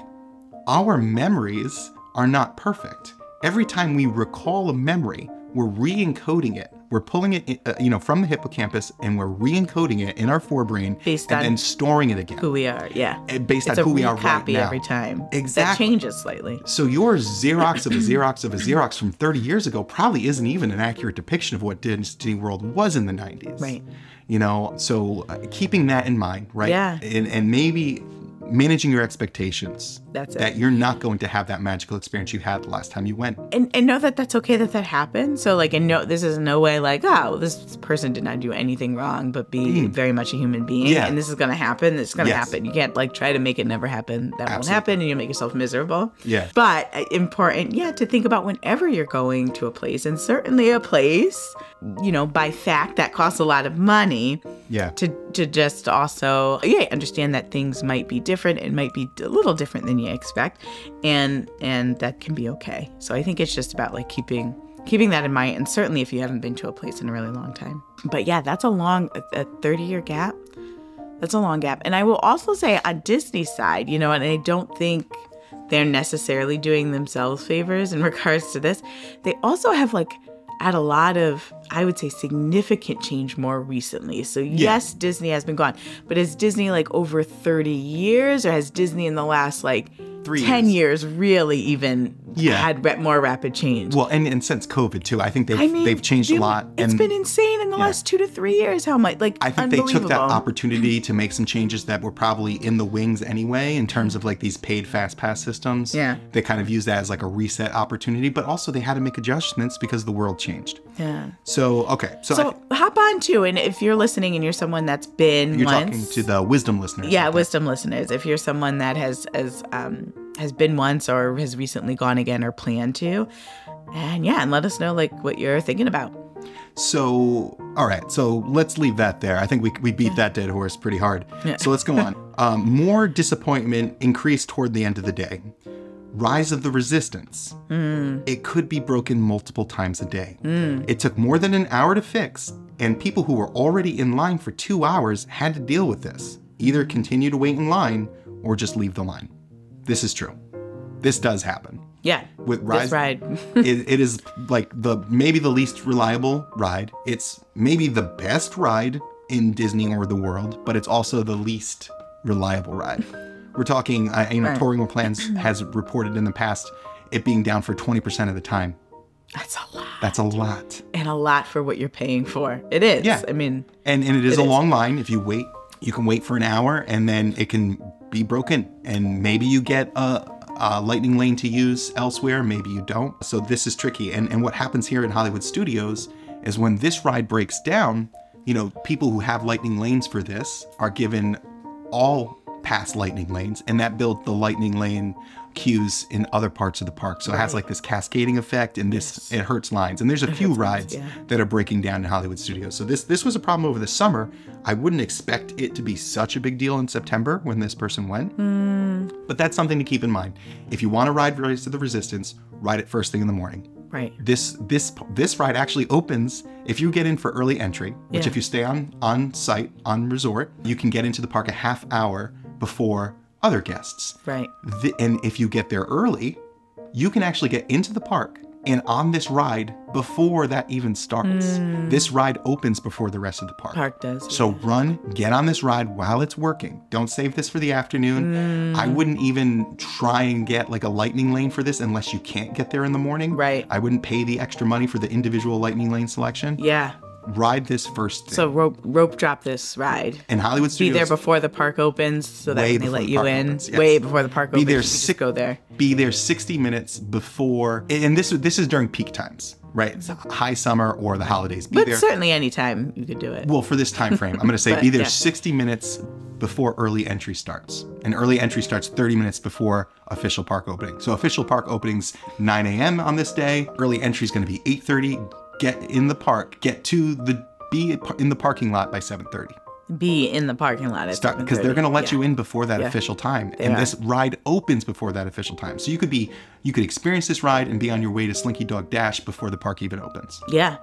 [SPEAKER 2] our memories are not perfect. Every time we recall a memory, we're re-encoding it. We're pulling it, uh, you know, from the hippocampus, and we're re-encoding it in our forebrain,
[SPEAKER 1] Based
[SPEAKER 2] and then storing it again,
[SPEAKER 1] Who we are. Yeah.
[SPEAKER 2] uh, based
[SPEAKER 1] It's
[SPEAKER 2] on who we are right now.
[SPEAKER 1] every time.
[SPEAKER 2] Exactly.
[SPEAKER 1] That changes slightly.
[SPEAKER 2] So your Xerox of a Xerox of a Xerox from 30 years ago probably isn't even an accurate depiction of what Disney World was in the 90s.
[SPEAKER 1] Right.
[SPEAKER 2] You know, so uh, keeping that in mind, right?
[SPEAKER 1] Yeah.
[SPEAKER 2] And, and maybe managing your expectations.
[SPEAKER 1] That's it.
[SPEAKER 2] That you're not going to have that magical experience you had the last time you went.
[SPEAKER 1] And, and know that that's okay that that happened. So like, and no, this is no way like, oh, this person did not do anything wrong, but be very much a human being.
[SPEAKER 2] Yeah.
[SPEAKER 1] And this is gonna happen. It's gonna
[SPEAKER 2] Yes.
[SPEAKER 1] happen. You can't like try to make it never happen. That won't happen, and you'll make yourself miserable.
[SPEAKER 2] Yeah.
[SPEAKER 1] But uh, important, yeah, to think about whenever you're going to a place, and certainly a place, you know, by fact that costs a lot of money.
[SPEAKER 2] Yeah.
[SPEAKER 1] to to just also yeah understand that things might be different it might be a little different than you expect and and that can be okay. So i think it's just about like keeping keeping that in mind and certainly if you haven't been to a place in a really long time. But yeah that's a long a 30 year gap. That's a long gap. And i will also say on disney's side you know and i don't think they're necessarily doing themselves favors in regards to this they also have like had a lot of i would say significant change more recently. So yes disney has been gone but is disney like over 30 years or has disney in the last like
[SPEAKER 2] Three
[SPEAKER 1] 10
[SPEAKER 2] years.
[SPEAKER 1] years really even
[SPEAKER 2] Yeah.
[SPEAKER 1] had more rapid change.
[SPEAKER 2] Well, and, and since COVID too, I think they've
[SPEAKER 1] I mean,
[SPEAKER 2] they've changed a lot.
[SPEAKER 1] It's
[SPEAKER 2] and
[SPEAKER 1] been insane in the last two to three years. How much? Like
[SPEAKER 2] I think they took that opportunity to make some changes that were probably in the wings anyway, in terms of like these paid fast pass systems.
[SPEAKER 1] Yeah.
[SPEAKER 2] They kind of used that as like a reset opportunity, but also they had to make adjustments because the world changed.
[SPEAKER 1] Yeah.
[SPEAKER 2] So okay, so,
[SPEAKER 1] So
[SPEAKER 2] th-
[SPEAKER 1] hop on too, and if you're listening and you're someone that's been
[SPEAKER 2] you're
[SPEAKER 1] once,
[SPEAKER 2] talking to the wisdom listeners.
[SPEAKER 1] yeah, wisdom listeners. If you're someone that has has um has been once or has recently gone again or plan to, and yeah, and let us know like what you're thinking about.
[SPEAKER 2] So, all right. So let's leave that there. I think we, we beat that dead horse pretty hard.
[SPEAKER 1] Yeah.
[SPEAKER 2] So let's go on. Um, more disappointment increased toward the end of the day. Rise of the resistance. It could be broken multiple times a day. It took more than an hour to fix, and people who were already in line for two hours had to deal with this. Either continue to wait in line or just leave the line. This is true. This does happen
[SPEAKER 1] Yeah,
[SPEAKER 2] with Rise.
[SPEAKER 1] this ride.
[SPEAKER 2] it, it is like the maybe the least reliable ride. It's maybe the best ride in Disney or the world, but it's also the least reliable ride. We're talking, uh, you know,
[SPEAKER 1] Right.
[SPEAKER 2] Touring with Plans has reported in the past it being down for 20% of the time.
[SPEAKER 1] That's a lot,
[SPEAKER 2] That's a lot.
[SPEAKER 1] and a lot for what you're paying for. It is.
[SPEAKER 2] Yeah.
[SPEAKER 1] I mean,
[SPEAKER 2] And, and it is
[SPEAKER 1] It
[SPEAKER 2] a
[SPEAKER 1] is.
[SPEAKER 2] long line. If you wait, you can wait for an hour and then it can be broken. And maybe you get a, a lightning lane to use elsewhere, maybe you don't. So this is tricky. And, and what happens here in Hollywood Studios is when this ride breaks down, you know, people who have lightning lanes for this are given all past lightning lanes, and that built the lightning lane queues in other parts of the park. So it has like this cascading effect, and this it hurts lines. And there's a few
[SPEAKER 1] hurts lines,
[SPEAKER 2] rides
[SPEAKER 1] yeah.
[SPEAKER 2] that are breaking down in Hollywood studios. So this this was a problem over the summer. I wouldn't expect it to be such a big deal in September when this person went. Mm. But that's something to keep in mind. If you want to ride Rise of the Resistance, ride it first thing in the morning.
[SPEAKER 1] right.
[SPEAKER 2] This this this ride actually opens if you get in for early entry, which
[SPEAKER 1] Yeah.
[SPEAKER 2] if you stay on on site on resort, you can get into the park a half hour before other guests.
[SPEAKER 1] Right.
[SPEAKER 2] The, and if you get there early, you can actually get into the park and on this ride before that even starts. Hmm. This ride opens before the rest of the park.
[SPEAKER 1] Park does.
[SPEAKER 2] So run, get on this ride while it's working. Don't save this for the afternoon. I hmm. wouldn't even try and get like a lightning lane for this unless you can't get there in the morning.
[SPEAKER 1] Right.
[SPEAKER 2] I wouldn't pay the extra money for the individual lightning lane selection.
[SPEAKER 1] yeah.
[SPEAKER 2] Ride this first thing.
[SPEAKER 1] So rope rope drop this ride.
[SPEAKER 2] in Hollywood
[SPEAKER 1] Be there before the park opens, so that they let
[SPEAKER 2] the
[SPEAKER 1] you in.
[SPEAKER 2] opens, yes.
[SPEAKER 1] Way before the park
[SPEAKER 2] Be
[SPEAKER 1] opens.
[SPEAKER 2] there
[SPEAKER 1] just
[SPEAKER 2] six-
[SPEAKER 1] go there.
[SPEAKER 2] be there 60 minutes before and this this is during peak times, right? It's high summer or the holidays. Be
[SPEAKER 1] But
[SPEAKER 2] there
[SPEAKER 1] certainly any time you could do it.
[SPEAKER 2] Well, for this time frame, I'm going to say
[SPEAKER 1] But,
[SPEAKER 2] be there
[SPEAKER 1] yeah.
[SPEAKER 2] 60 minutes before early entry starts. And early entry starts 30 minutes before official park opening. So official park openings 9 a.m. on this day. Early entry is going to be 8:30. Get in the park. Get to the be in the parking lot by 7:30.
[SPEAKER 1] Be in the parking lot at
[SPEAKER 2] Start because they're going to let
[SPEAKER 1] 7:30.
[SPEAKER 2] you in before that
[SPEAKER 1] Yeah.
[SPEAKER 2] official time, and
[SPEAKER 1] are.
[SPEAKER 2] this ride opens before that official time. So you could be you could experience this ride and be on your way to Slinky Dog Dash before the park even opens.
[SPEAKER 1] Yeah.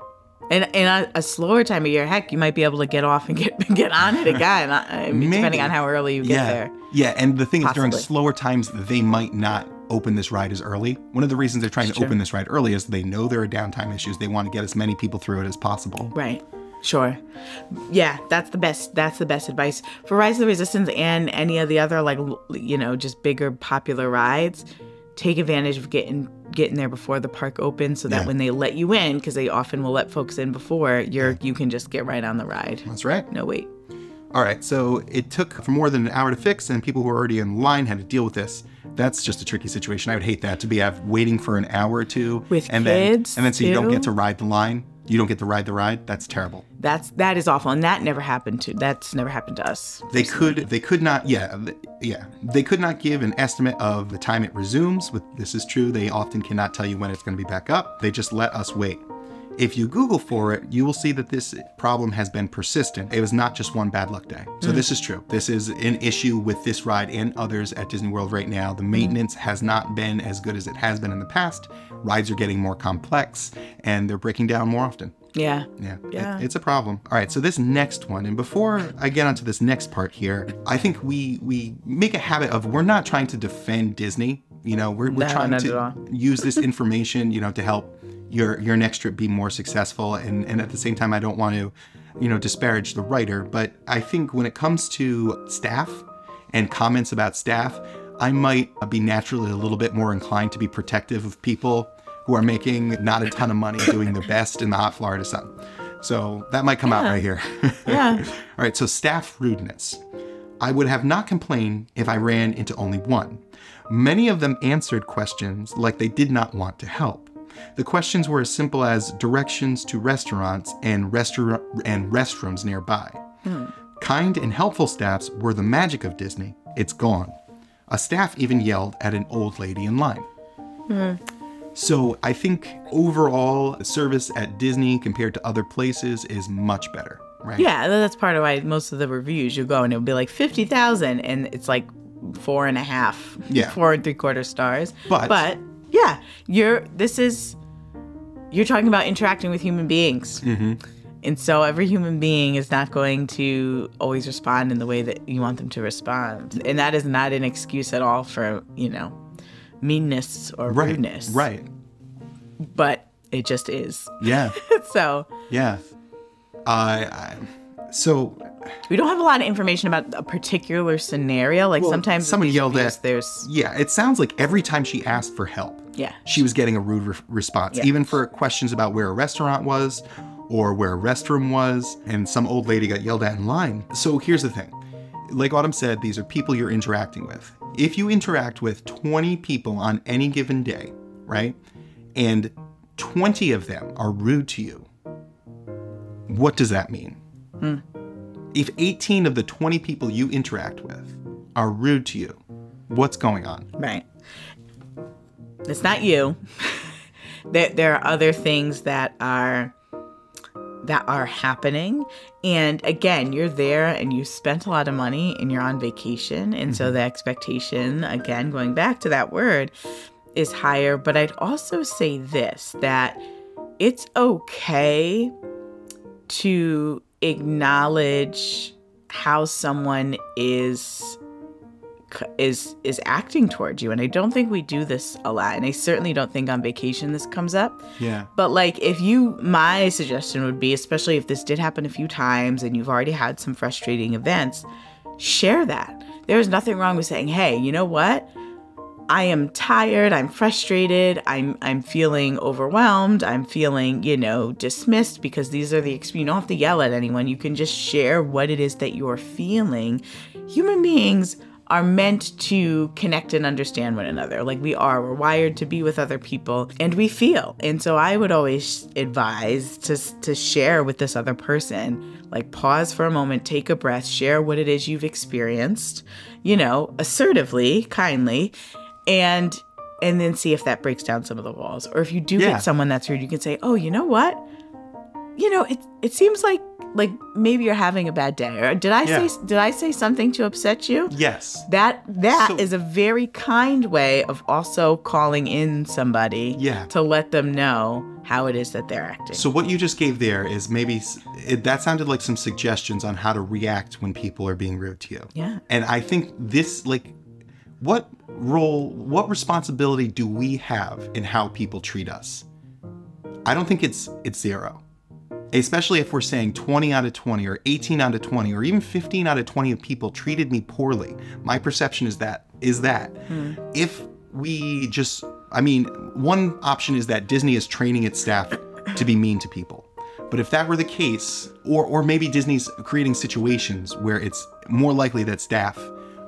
[SPEAKER 1] And in a, a slower time of year, heck, you might be able to get off and get get on it again, I mean, depending on how early you get
[SPEAKER 2] yeah.
[SPEAKER 1] there.
[SPEAKER 2] Yeah, and the thing is, during slower times, they might not open this ride as early. One of the reasons they're trying to open this ride early is they know there are downtime issues. They want to get as many people through it as possible.
[SPEAKER 1] Right. Sure. Yeah, that's the best. That's the best advice for Rise of the Resistance and any of the other like you know just bigger popular rides. Take advantage of getting getting there before the park opens, so that
[SPEAKER 2] Yeah.
[SPEAKER 1] when they let you in, because they often will let folks in before, you're you can just get right on the ride.
[SPEAKER 2] That's right.
[SPEAKER 1] No wait.
[SPEAKER 2] All right, so it took for more than an hour to fix, and people who were already in line had to deal with this. That's just a tricky situation. I would hate that to be waiting for an hour or two
[SPEAKER 1] With
[SPEAKER 2] and
[SPEAKER 1] kids,
[SPEAKER 2] then and then so you don't get to ride the line. You don't get to ride the ride. That's terrible.
[SPEAKER 1] That's that is awful, and that never happened to that's never happened to us.
[SPEAKER 2] They could they could not yeah yeah they could not give an estimate of the time it resumes. With this is true, they often cannot tell you when it's going to be back up. They just let us wait. If you Google for it, you will see that this problem has been persistent. It was not just one bad luck day. So this is true. This is an issue with this ride and others at Disney World right now. The maintenance has not been as good as it has been in the past. Rides are getting more complex and they're breaking down more often.
[SPEAKER 1] Yeah.
[SPEAKER 2] Yeah, it-
[SPEAKER 1] Yeah.
[SPEAKER 2] it's a problem. All right, so this next one, and before I get onto this next part here, I think we we make a habit of we're not trying to defend Disney. You know, we're, we're
[SPEAKER 1] No,
[SPEAKER 2] trying to use this information, you know, to help your your next trip be more successful. And and at the same time, I don't want to, you know, disparage the writer, but I think when it comes to staff and comments about staff. I might be naturally a little bit more inclined to be protective of people who are making not a ton of money doing their best in the hot Florida sun. So that might come out right here.
[SPEAKER 1] Yeah.
[SPEAKER 2] All right, so staff rudeness. I would have not complained if I ran into only one. Many of them answered questions like they did not want to help. The questions were as simple as directions to restaurants and restaurant and restrooms nearby. Hmm. Kind and helpful staffs were the magic of Disney. It's gone. A staff even yelled at an old lady in line. Hmm. So I think overall the service at Disney compared to other places is much better, right?
[SPEAKER 1] Yeah, that's part of why most of the reviews you go and it'll be like fifty thousand, and it's like four and a half,
[SPEAKER 2] Yeah.
[SPEAKER 1] four and three quarter stars.
[SPEAKER 2] But-
[SPEAKER 1] but yeah, you're this is you're talking about interacting with human beings,
[SPEAKER 2] Mm-hmm.
[SPEAKER 1] and so every human being is not going to always respond in the way that you want them to respond, and that is not an excuse at all for you know meanness or
[SPEAKER 2] Right.
[SPEAKER 1] rudeness,
[SPEAKER 2] Right.
[SPEAKER 1] But it just is.
[SPEAKER 2] Yeah.
[SPEAKER 1] so
[SPEAKER 2] Yeah. I I so
[SPEAKER 1] we don't have a lot of information about a particular scenario. Like
[SPEAKER 2] Well,
[SPEAKER 1] sometimes
[SPEAKER 2] someone yelled at-
[SPEAKER 1] There's
[SPEAKER 2] yeah, it sounds like every time she asked for help,
[SPEAKER 1] yeah.
[SPEAKER 2] she was getting a rude re- response,
[SPEAKER 1] Yeah.
[SPEAKER 2] even for questions about where a restaurant was or where a restroom was, and some old lady got yelled at in line. So here's the thing. Like Autumn said, these are people you're interacting with. If you interact with 20 people on any given day, right? And 20 of them are rude to you. What does that mean? If 18 of the 20 people you interact with are rude to you, what's going on?
[SPEAKER 1] Right. It's not you. there, there are other things that are that are happening and again you're there and you spent a lot of money and you're on vacation and so mm-hmm. the expectation again going back to that word is higher but i'd also say this that it's okay to acknowledge how someone is is is acting towards you. And i don't think we do this a lot and i certainly don't think on vacation this comes up.
[SPEAKER 2] Yeah.
[SPEAKER 1] but like if you my suggestion would be especially if this did happen a few times and you've already had some frustrating events share that. There's nothing wrong with saying hey you know what I am tired, I'm frustrated, I'm I'm feeling overwhelmed, I'm feeling, you know, dismissed because these are the you don't have to yell at anyone. You can just share what it is that you're feeling. Human beings are meant to connect and understand one another. Like we are, we're wired to be with other people and we feel. And so I would always advise to to share with this other person. Like pause for a moment, take a breath, share what it is you've experienced, you know, assertively, kindly, and and then see if that breaks down some of the walls. Or if you do
[SPEAKER 2] Yeah.
[SPEAKER 1] get someone that's rude, you can say, "Oh, you know what? You know, it it seems like like maybe you're having a bad day. Or did I
[SPEAKER 2] Yeah.
[SPEAKER 1] say did I say something to upset you?"
[SPEAKER 2] Yes.
[SPEAKER 1] That that is
[SPEAKER 2] So-
[SPEAKER 1] a very kind way of also calling in somebody
[SPEAKER 2] Yeah.
[SPEAKER 1] to let them know how it is that they're acting.
[SPEAKER 2] So what you just gave there is maybe it, that sounded like some suggestions on how to react when people are being rude to you.
[SPEAKER 1] yeah.
[SPEAKER 2] And I think this like what role, what responsibility do we have in how people treat us? I don't think it's it's zero. Especially if we're saying 20 out of 20 or 18 out of 20 or even 15 out of 20 of people treated me poorly. My perception is that is that hmm. if we just I mean, one option is that Disney is training its staff to be mean to people. But if that were the case, or or maybe Disney's creating situations where it's more likely that staff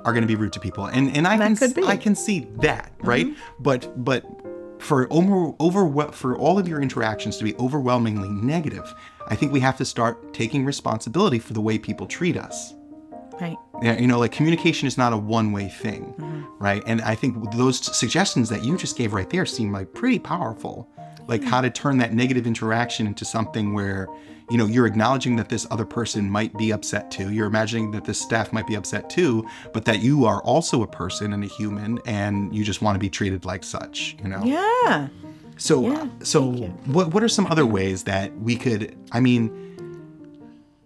[SPEAKER 2] are going to be rude to people, and and I
[SPEAKER 1] That
[SPEAKER 2] can. I can see that right, mm-hmm. but but for over over for all of your interactions to be overwhelmingly negative, I think we have to start taking responsibility for the way people treat us.
[SPEAKER 1] Right.
[SPEAKER 2] Yeah, you know, like communication is not a one-way thing, mm-hmm. right? And I think those suggestions that you just gave right there seem like pretty powerful. Like how to turn that negative interaction into something where, you know, you're acknowledging that this other person might be upset too. You're imagining that this staff might be upset too, but that you are also a person and a human and you just want to be treated like such, you know?
[SPEAKER 1] Yeah.
[SPEAKER 2] So,
[SPEAKER 1] Yeah,
[SPEAKER 2] so what what are some other ways that we could? I mean,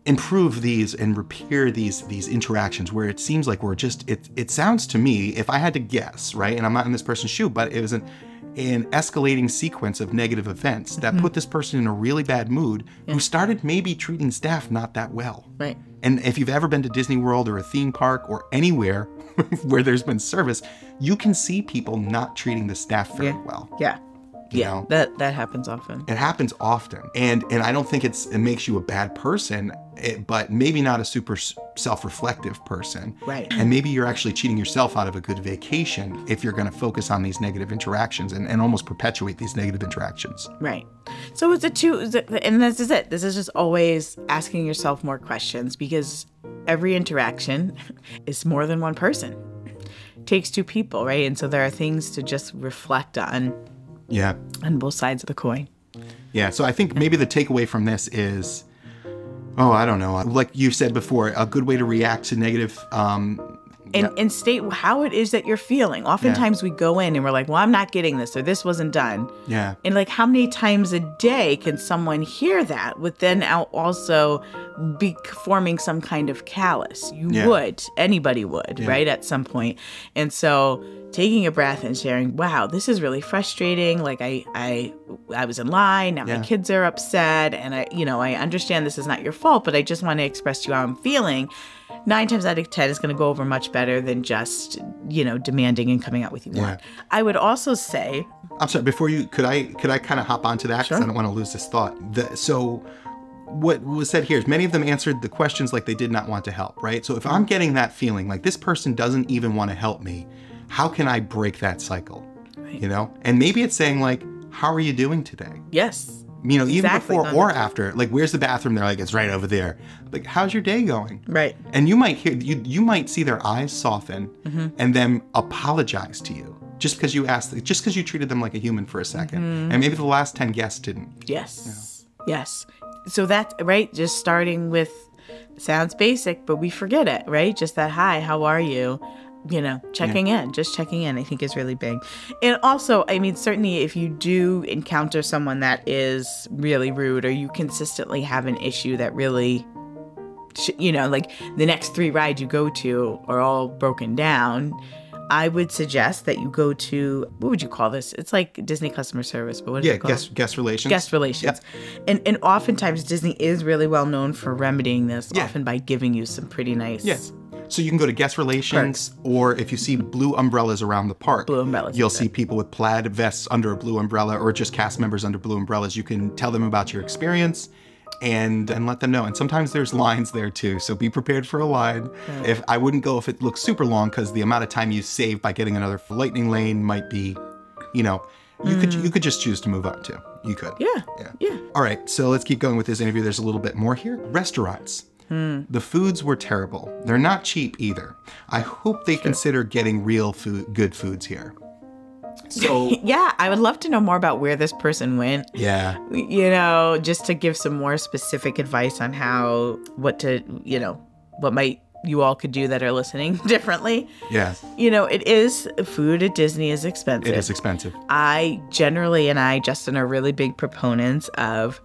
[SPEAKER 2] improve these and repair these these interactions where it seems like we're just it it sounds to me if I had to guess right and I'm not in this person's shoe but it was an an escalating sequence of negative events that mm-hmm. put this person in a really bad mood who started maybe treating staff not that well.
[SPEAKER 1] Right.
[SPEAKER 2] And if you've ever been to Disney World or a theme park or anywhere where there's been service, you can see people not treating the staff very
[SPEAKER 1] Yeah.
[SPEAKER 2] well.
[SPEAKER 1] Yeah.
[SPEAKER 2] You
[SPEAKER 1] yeah.
[SPEAKER 2] know?
[SPEAKER 1] That that happens often.
[SPEAKER 2] It happens often, and and I don't think it's it makes you a bad person, it, but maybe not a super self-reflective person.
[SPEAKER 1] Right.
[SPEAKER 2] And maybe you're actually cheating yourself out of a good vacation if you're going to focus on these negative interactions and, and almost perpetuate these negative interactions.
[SPEAKER 1] Right. So it's a two, and this is it. This is just always asking yourself more questions because every interaction is more than one person. takes two people, right? And so there are things to just reflect on
[SPEAKER 2] Yeah.
[SPEAKER 1] on both sides of the coin.
[SPEAKER 2] Yeah, so I think maybe the takeaway from this is, oh, I don't know, like you said before, a good way to react to negative. Um,
[SPEAKER 1] and, and state how it is that you're feeling. Oftentimes we go in and we're like, well, I'm not getting this or this wasn't done.
[SPEAKER 2] yeah,
[SPEAKER 1] And like, how many times a day can someone hear that with then out also be forming some kind of callus? You
[SPEAKER 2] Yeah.
[SPEAKER 1] would, anybody would, right? At some point. And so taking a breath and sharing, wow, this is really frustrating. Like I, I, I was in line. Now
[SPEAKER 2] Yeah.
[SPEAKER 1] my kids are upset, and I, you know, I understand this is not your fault, but I just want to express to you how I'm feeling. Nine times out of ten is going to go over much better than just, you know, demanding and coming out with you want. I would also say,
[SPEAKER 2] I'm sorry. Before you, could I could I kind of hop onto that because
[SPEAKER 1] Sure.
[SPEAKER 2] I don't want to lose this thought. The, so, what was said here is many of them answered the questions like they did not want to help. Right. So if I'm getting that feeling like this person doesn't even want to help me, how can I break that cycle? You know, and maybe it's saying like, how are you doing today?
[SPEAKER 1] yes,
[SPEAKER 2] You know, even
[SPEAKER 1] Exactly.
[SPEAKER 2] before or after. Like, where's the bathroom? They're like, it's right over there. Like, how's your day going?
[SPEAKER 1] right.
[SPEAKER 2] And you might hear you you might see their eyes soften mm-hmm. and then apologize to you just because you asked just because you treated them like a human for a 2nd mm-hmm. and maybe the last 10 guests didn't
[SPEAKER 1] Yes. Yes. So that's right. Just starting with sounds basic, but we forget it, right? Just that hi, how are you? You know, checking in, just checking in, I think is really big. And also, I mean, certainly if you do encounter someone that is really rude or you consistently have an issue that really, sh- you know, like the next three rides you go to are all broken down. I would suggest that you go to what would you call this? It's like Disney customer service, but what is
[SPEAKER 2] yeah
[SPEAKER 1] it called?
[SPEAKER 2] guest guest relations
[SPEAKER 1] guest relations. And and oftentimes Disney is really well known for remedying this,
[SPEAKER 2] Yeah.
[SPEAKER 1] often by giving you some pretty nice
[SPEAKER 2] yeah so you can go to guest relations or if you see blue umbrellas around the park
[SPEAKER 1] Blue umbrellas,
[SPEAKER 2] you'll see people with plaid vests under a blue umbrella or just cast members under blue umbrellas you can tell them about your experience and and let them know and sometimes there's lines there too so be prepared for a line if i wouldn't go if it looks super long because the amount of time you save by getting another lightning lane might be you know you could hmm. you could just choose to move on too you could
[SPEAKER 1] Yeah.
[SPEAKER 2] yeah
[SPEAKER 1] Yeah.
[SPEAKER 2] all right, so let's keep going with this interview. There's a little bit more here. Restaurants. The foods were terrible. They're not cheap either. I hope they consider getting real food, good foods here. So,
[SPEAKER 1] Yeah, I would love to know more about where this person went.
[SPEAKER 2] yeah,
[SPEAKER 1] You know, just to give some more specific advice on how what to, you know, what might you all could do that are listening differently.
[SPEAKER 2] yeah,
[SPEAKER 1] You know, it is food at Disney is expensive.
[SPEAKER 2] it is expensive.
[SPEAKER 1] I generally and I, Justin, are really big proponents of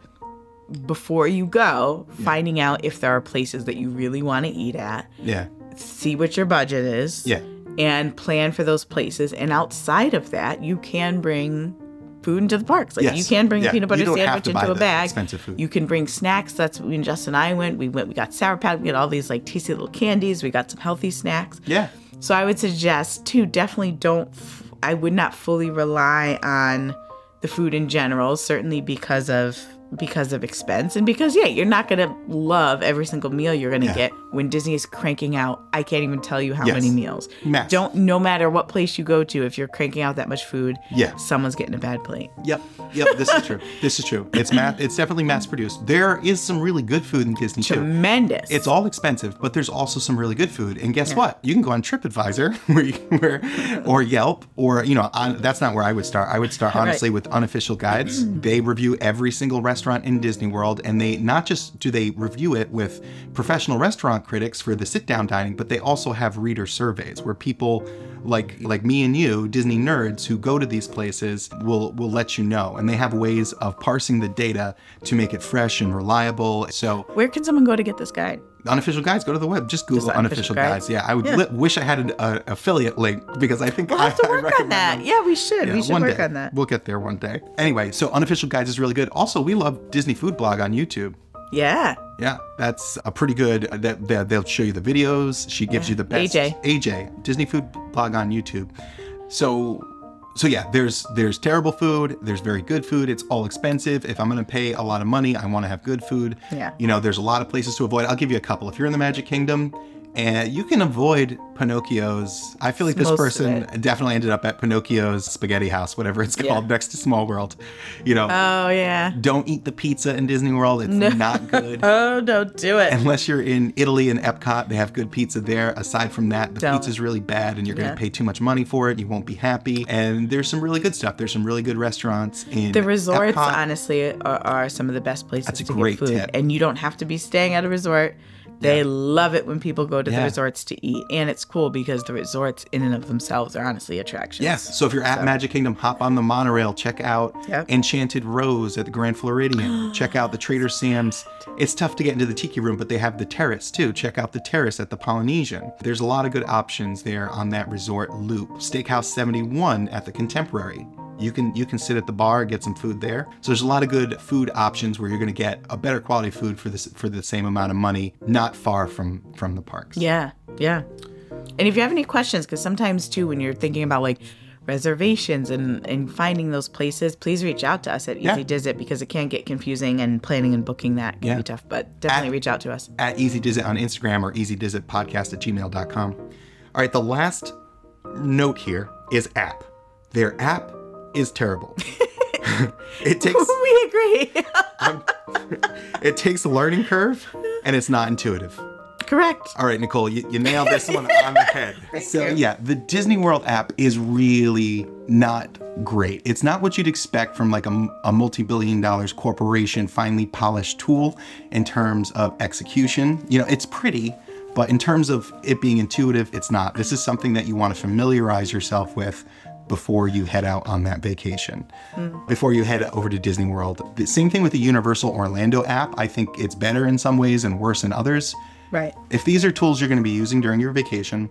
[SPEAKER 1] before you go, finding out if there are places that you really want to eat at,
[SPEAKER 2] Yeah,
[SPEAKER 1] see what your budget is,
[SPEAKER 2] yeah,
[SPEAKER 1] and plan for those places. And outside of that, you can bring food into the parks. Like
[SPEAKER 2] Yes.
[SPEAKER 1] you can bring
[SPEAKER 2] Yeah.
[SPEAKER 1] a peanut butter
[SPEAKER 2] You don't have
[SPEAKER 1] sandwich
[SPEAKER 2] to
[SPEAKER 1] into a bag.
[SPEAKER 2] expensive food.
[SPEAKER 1] You can bring snacks. That's when Justin and I went. We went. We got sour patch. We got all these like tasty little candies. We got some healthy snacks.
[SPEAKER 2] yeah,
[SPEAKER 1] So I would suggest too, definitely don't. F- I would not fully rely on the food in general, certainly because of because of expense and because yeah, you're not gonna love every single meal you're gonna
[SPEAKER 2] Yeah.
[SPEAKER 1] get when Disney is cranking out. I can't even tell you how
[SPEAKER 2] Yes.
[SPEAKER 1] many meals.
[SPEAKER 2] Mass.
[SPEAKER 1] Don't no matter what place you go to, if you're cranking out that much food,
[SPEAKER 2] Yeah.
[SPEAKER 1] someone's getting a bad plate.
[SPEAKER 2] Yep. Yep. This is true. This is true. It's mass. It's definitely mass produced. There is some really good food in Disney too.
[SPEAKER 1] Tremendous.
[SPEAKER 2] It's all expensive, but there's also some really good food. And guess what? You can go on TripAdvisor, where, you, where or Yelp, or you know, on, that's not where I would start. I would start honestly with unofficial guides. they review every single restaurant in Disney World, and they not just do they review it with professional restaurant critics for the sit-down dining, but they also have reader surveys where people like like me and you, Disney nerds who go to these places will will let you know, and they have ways of parsing the data to make it fresh and reliable. So
[SPEAKER 1] Where can someone go to get this guide?
[SPEAKER 2] unofficial guides, go to the web. Just Google
[SPEAKER 1] Just
[SPEAKER 2] unofficial
[SPEAKER 1] unofficial
[SPEAKER 2] guides.
[SPEAKER 1] guides?
[SPEAKER 2] Yeah, I would
[SPEAKER 1] Yeah.
[SPEAKER 2] li- wish I had an uh, affiliate link because I think
[SPEAKER 1] We'll
[SPEAKER 2] I,
[SPEAKER 1] have to work on that.
[SPEAKER 2] them.
[SPEAKER 1] Yeah, we should.
[SPEAKER 2] Yeah,
[SPEAKER 1] we should work
[SPEAKER 2] day.
[SPEAKER 1] on that.
[SPEAKER 2] We'll get there one day. Anyway, so unofficial guides is really good. Also, we love Disney Food Blog on YouTube.
[SPEAKER 1] Yeah.
[SPEAKER 2] Yeah, that's a pretty good. Uh, that, that they'll show you the videos. She gives you the best.
[SPEAKER 1] AJ.
[SPEAKER 2] AJ Disney Food Blog on YouTube. So, so yeah, there's there's terrible food. There's very good food. It's all expensive. If I'm gonna pay a lot of money, I want to have good food.
[SPEAKER 1] Yeah.
[SPEAKER 2] You know, there's a lot of places to avoid. I'll give you a couple. If you're in the Magic Kingdom. And you can avoid Pinocchio's. I feel like this
[SPEAKER 1] Most
[SPEAKER 2] person definitely ended up at Pinocchio's Spaghetti House, whatever it's
[SPEAKER 1] Yeah.
[SPEAKER 2] called, next to Small World. You know,
[SPEAKER 1] Oh yeah.
[SPEAKER 2] don't eat the pizza in Disney World. It's not good.
[SPEAKER 1] Oh, don't do it.
[SPEAKER 2] Unless you're in Italy and Epcot, they have good pizza there. Aside from that, the
[SPEAKER 1] Don't.
[SPEAKER 2] pizza's really bad and you're going
[SPEAKER 1] Yeah.
[SPEAKER 2] to pay too much money for it. You won't be happy. And there's some really good stuff. There's some really good restaurants in
[SPEAKER 1] The resorts,
[SPEAKER 2] Epcot.
[SPEAKER 1] honestly, are, are some of the best places
[SPEAKER 2] That's a
[SPEAKER 1] to
[SPEAKER 2] great
[SPEAKER 1] get food.
[SPEAKER 2] tip.
[SPEAKER 1] And you don't have to be staying at a resort. They love it when people go to
[SPEAKER 2] Yeah.
[SPEAKER 1] the resorts to eat. And it's cool because the resorts, in and of themselves, are honestly attractions.
[SPEAKER 2] Yes. So if you're at Magic Kingdom, hop on the monorail. Check out
[SPEAKER 1] Yep.
[SPEAKER 2] Enchanted Rose at the Grand Floridian. check out the Trader Sam's. It's tough to get into the Tiki Room, but they have the Terrace too. Check out the Terrace at the Polynesian. There's a lot of good options there on that resort loop. Steakhouse 71 at the Contemporary. You can you can sit at the bar, get some food there. So there's a lot of good food options where you're going to get a better quality food for this for the same amount of money, not far from from the parks.
[SPEAKER 1] Yeah. Yeah. And if you have any questions, because sometimes too, when you're thinking about like reservations and, and finding those places, please reach out to us at
[SPEAKER 2] Yeah.
[SPEAKER 1] Easy Dizit because it can get confusing and planning and booking that can
[SPEAKER 2] Yeah.
[SPEAKER 1] be tough. But definitely
[SPEAKER 2] At-
[SPEAKER 1] reach out to us.
[SPEAKER 2] at Easy Dizit on Instagram or easydizitpodcast at gmail.com. All right, the last note here is app. Their app is terrible. it takes
[SPEAKER 1] we agree.
[SPEAKER 2] it takes a learning curve and it's not intuitive.
[SPEAKER 1] Correct.
[SPEAKER 2] All right, Nicole, you, you nailed this one on the head. So, yeah, the Disney World app is really not great. It's not what you'd expect from like a, a multi billion dollars corporation, finely polished tool in terms of execution. You know, it's pretty, but in terms of it being intuitive, it's not. This is something that you want to familiarize yourself with before you head out on that vacation, hmm. before you head over to Disney World. The same thing with the Universal Orlando app. I think it's better in some ways and worse in others.
[SPEAKER 1] Right.
[SPEAKER 2] If these are tools you're going to be using during your vacation,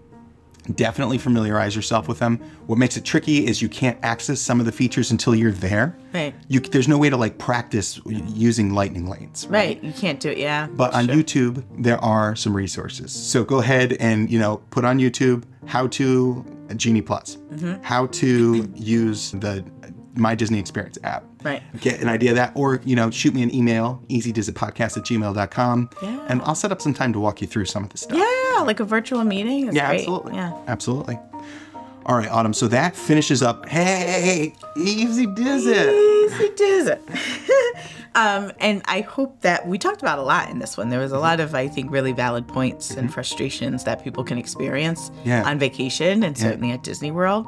[SPEAKER 2] definitely familiarize yourself with them. What makes it tricky is you can't access some of the features until you're there.
[SPEAKER 1] Right.
[SPEAKER 2] You, there's no way to like practice using lightning lanes.
[SPEAKER 1] Right. You can't do it. Yeah.
[SPEAKER 2] But on YouTube, there are some resources. So go ahead and you know put on YouTube how to Genie Plus, mm-hmm. how to use the My Disney Experience app.
[SPEAKER 1] Right.
[SPEAKER 2] Get an idea of that, or you know, shoot me an email, easydizitpodcast at gmail.com,
[SPEAKER 1] Yeah.
[SPEAKER 2] and I'll set up some time to walk you through some of this stuff.
[SPEAKER 1] Yeah. Like a virtual meeting. Is
[SPEAKER 2] Yeah,
[SPEAKER 1] great.
[SPEAKER 2] absolutely.
[SPEAKER 1] Yeah.
[SPEAKER 2] Absolutely. All right, Autumn. So that finishes up. Hey, easy does it.
[SPEAKER 1] Does it. um, and I hope that we talked about a lot in this one. There was a lot of, I think, really valid points and frustrations that people can experience
[SPEAKER 2] Mm-hmm. Yeah.
[SPEAKER 1] on vacation and certainly at Disney World.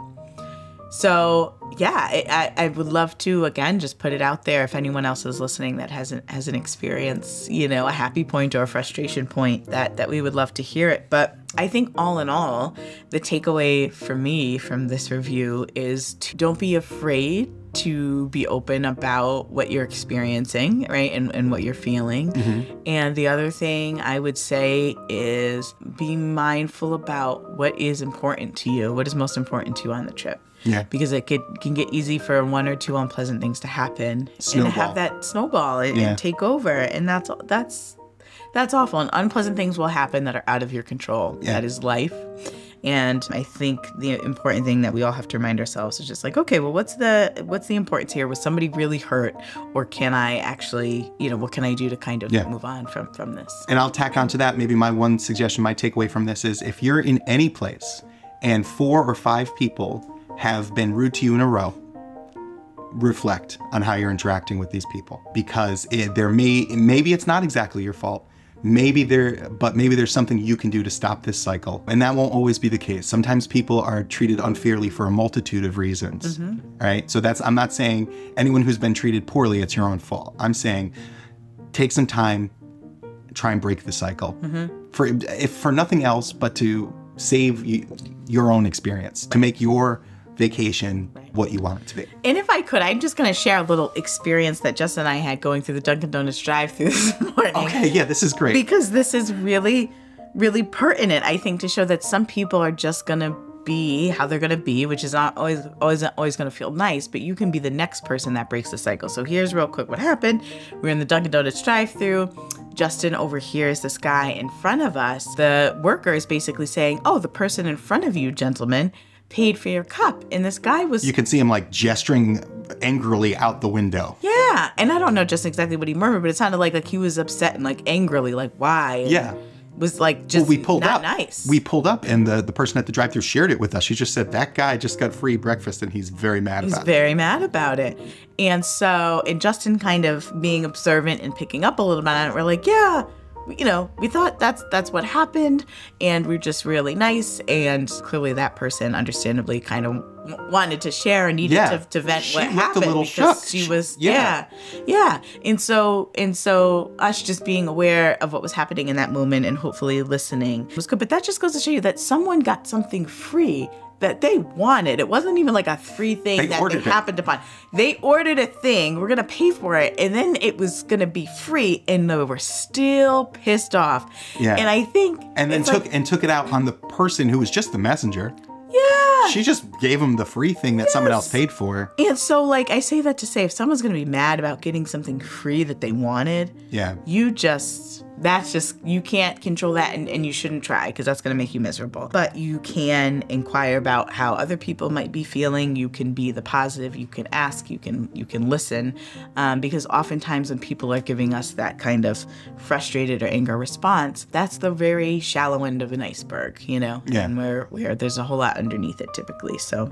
[SPEAKER 1] So yeah, I, I, I would love to again just put it out there if anyone else is listening that hasn't has an experience, you know, a happy point or a frustration point that that we would love to hear it. But I think all in all, the takeaway for me from this review is to don't be afraid to be open about what you're experiencing, right? And, and what you're feeling. Mm-hmm. And the other thing I would say is be mindful about what is important to you, what is most important to you on the trip
[SPEAKER 2] Yeah.
[SPEAKER 1] because it could, can get easy for one or two unpleasant things to happen
[SPEAKER 2] Snowball.
[SPEAKER 1] and have that snowball and,
[SPEAKER 2] Yeah.
[SPEAKER 1] and take over and that's that's that's awful and unpleasant things will happen that are out of your control
[SPEAKER 2] Yeah.
[SPEAKER 1] that is life and i think the important thing that we all have to remind ourselves is just like okay well what's the what's the importance here was somebody really hurt or can i actually you know what can i do to kind of
[SPEAKER 2] Yeah.
[SPEAKER 1] move on from from this
[SPEAKER 2] And I'll tack on to that. Maybe my one suggestion, my takeaway from this is if you're in any place and four or five people have been rude to you in a row, reflect on how you're interacting with these people because it, there may maybe it's not exactly your fault. Maybe there, but maybe there's something you can do to stop this cycle, and that won't always be the case. Sometimes people are treated unfairly for a multitude of reasons, mm-hmm. right? So that's I'm not saying anyone who's been treated poorly, it's your own fault. I'm saying take some time try and break the cycle mm-hmm. for if for nothing else but to save y- your own experience, to make your vacation what you want it to be.
[SPEAKER 1] And if I could, I'm just going to share a little experience that Justin and I had going through the Dunkin' Donuts drive-through this morning.
[SPEAKER 2] Okay, yeah, this is great.
[SPEAKER 1] Because this is really, really pertinent, I think, to show that some people are just going to be how they're going to be, which is not always always always going to feel nice, but you can be the next person that breaks the cycle. So here's real quick what happened. We're in the Dunkin' Donuts drive-through. Justin overhears this guy in front of us. The worker is basically saying, "Oh, the person in front of you, gentlemen, paid for your cup." And this guy was
[SPEAKER 2] you can see him like gesturing angrily out the window.
[SPEAKER 1] yeah, and I don't know just exactly what he murmured, but it sounded like like he was upset and like angrily, like why? And
[SPEAKER 2] Yeah.
[SPEAKER 1] was like just
[SPEAKER 2] we pulled up.
[SPEAKER 1] nice.
[SPEAKER 2] We pulled up, and the, the person at the drive-through shared it with us. She just said that guy just got free breakfast, and he's very mad
[SPEAKER 1] He's
[SPEAKER 2] about it.
[SPEAKER 1] very mad about it. And so, and Justin kind of being observant and picking up a little bit on it, we're like, yeah, you know, we thought that's that's what happened, and we're just really nice. And clearly, that person, understandably, kind of wanted to share and needed
[SPEAKER 2] Yeah.
[SPEAKER 1] to, to vent
[SPEAKER 2] She
[SPEAKER 1] what happened
[SPEAKER 2] little
[SPEAKER 1] because
[SPEAKER 2] shook.
[SPEAKER 1] she
[SPEAKER 2] She-
[SPEAKER 1] was,
[SPEAKER 2] yeah.
[SPEAKER 1] yeah, yeah. And so, and so, us just being aware of what was happening in that moment and hopefully listening was good. But that just goes to show you that someone got something free that they wanted. It wasn't even like a free thing
[SPEAKER 2] They
[SPEAKER 1] that they
[SPEAKER 2] it.
[SPEAKER 1] happened upon. They ordered a thing, we're gonna pay for it, and then it was gonna be free, and they were still pissed off.
[SPEAKER 2] Yeah.
[SPEAKER 1] And I think
[SPEAKER 2] And then took
[SPEAKER 1] like,
[SPEAKER 2] and took it out on the person who was just the messenger.
[SPEAKER 1] yeah.
[SPEAKER 2] She just gave him the free thing that someone else paid for.
[SPEAKER 1] And so like I say that to say if someone's gonna be mad about getting something free that they wanted,
[SPEAKER 2] Yeah.
[SPEAKER 1] you just that's just you can't control that and, and you shouldn't try because that's going to make you miserable. But you can inquire about how other people might be feeling. You can be the positive. You can ask. You can you can listen. Um, because oftentimes when people are giving us that kind of frustrated or anger response that's the very shallow end of an iceberg you know?
[SPEAKER 2] Yeah.
[SPEAKER 1] and where where there's a whole lot underneath it typically. So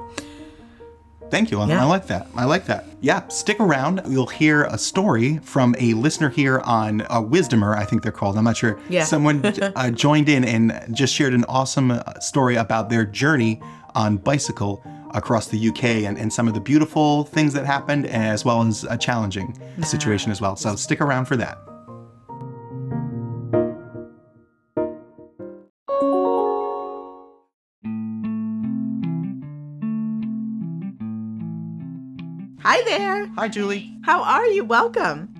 [SPEAKER 2] Thank you. I,
[SPEAKER 1] Yeah.
[SPEAKER 2] I like that. I like that. Yeah, stick around. You'll hear a story from a listener here on uh, Wisdomer, I think they're called. I'm not sure.
[SPEAKER 1] Yeah.
[SPEAKER 2] Someone uh, joined in and just shared an awesome uh, story about their journey on bicycle across the UK and, and some of the beautiful things that happened, as well as a challenging situation as well. So stick around for that.
[SPEAKER 1] Hi there
[SPEAKER 2] Hi, Julie.
[SPEAKER 1] how are you welcome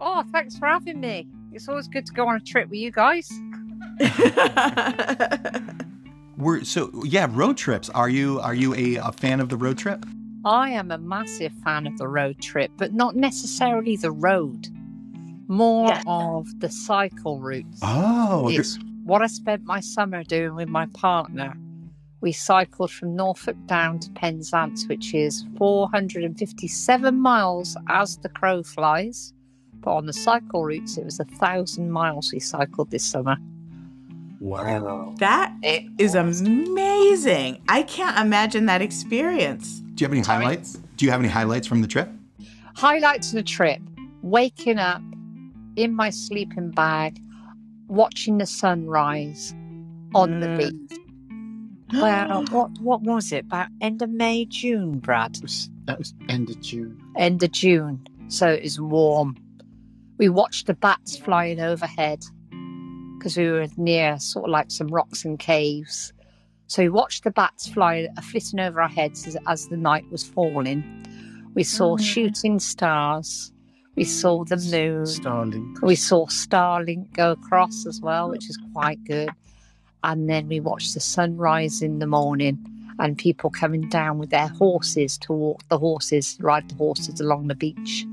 [SPEAKER 3] Oh, thanks for having me. It's always good to go on a trip with you guys.
[SPEAKER 2] We're so yeah, road trips. Are you are you a, a fan of the road trip?
[SPEAKER 3] I am a massive fan of the road trip, but not necessarily the road, more
[SPEAKER 1] Yeah.
[SPEAKER 3] of the cycle routes.
[SPEAKER 2] Oh,
[SPEAKER 3] It's what I spent my summer doing with my partner. We cycled from Norfolk down to Penzance, which is 457 miles as the crow flies. But on the cycle routes, it was a thousand miles we cycled this summer.
[SPEAKER 2] wow.
[SPEAKER 1] that
[SPEAKER 3] It
[SPEAKER 1] is amazing. I can't imagine that experience.
[SPEAKER 2] Do you have any
[SPEAKER 3] Sorry?
[SPEAKER 2] highlights? Do you have any highlights from the trip?
[SPEAKER 3] Highlights of the trip waking up in my sleeping bag, watching the sunrise on the
[SPEAKER 1] Mm.
[SPEAKER 3] beach. Well, what what was it? About end of May, June, Brad?
[SPEAKER 4] That was, that was end of June.
[SPEAKER 3] End of June. So it was warm. We watched the bats flying overhead because we were near sort of like some rocks and caves. So we watched the bats flying, uh, flitting over our heads as, as the night was falling. We saw
[SPEAKER 1] Mm.
[SPEAKER 3] shooting stars. We saw the moon.
[SPEAKER 4] Starling.
[SPEAKER 3] We saw Starlink go across as well, which is quite good. And then we watched the sunrise in the morning and people coming down with their horses to walk the horses, ride the horses along the beach.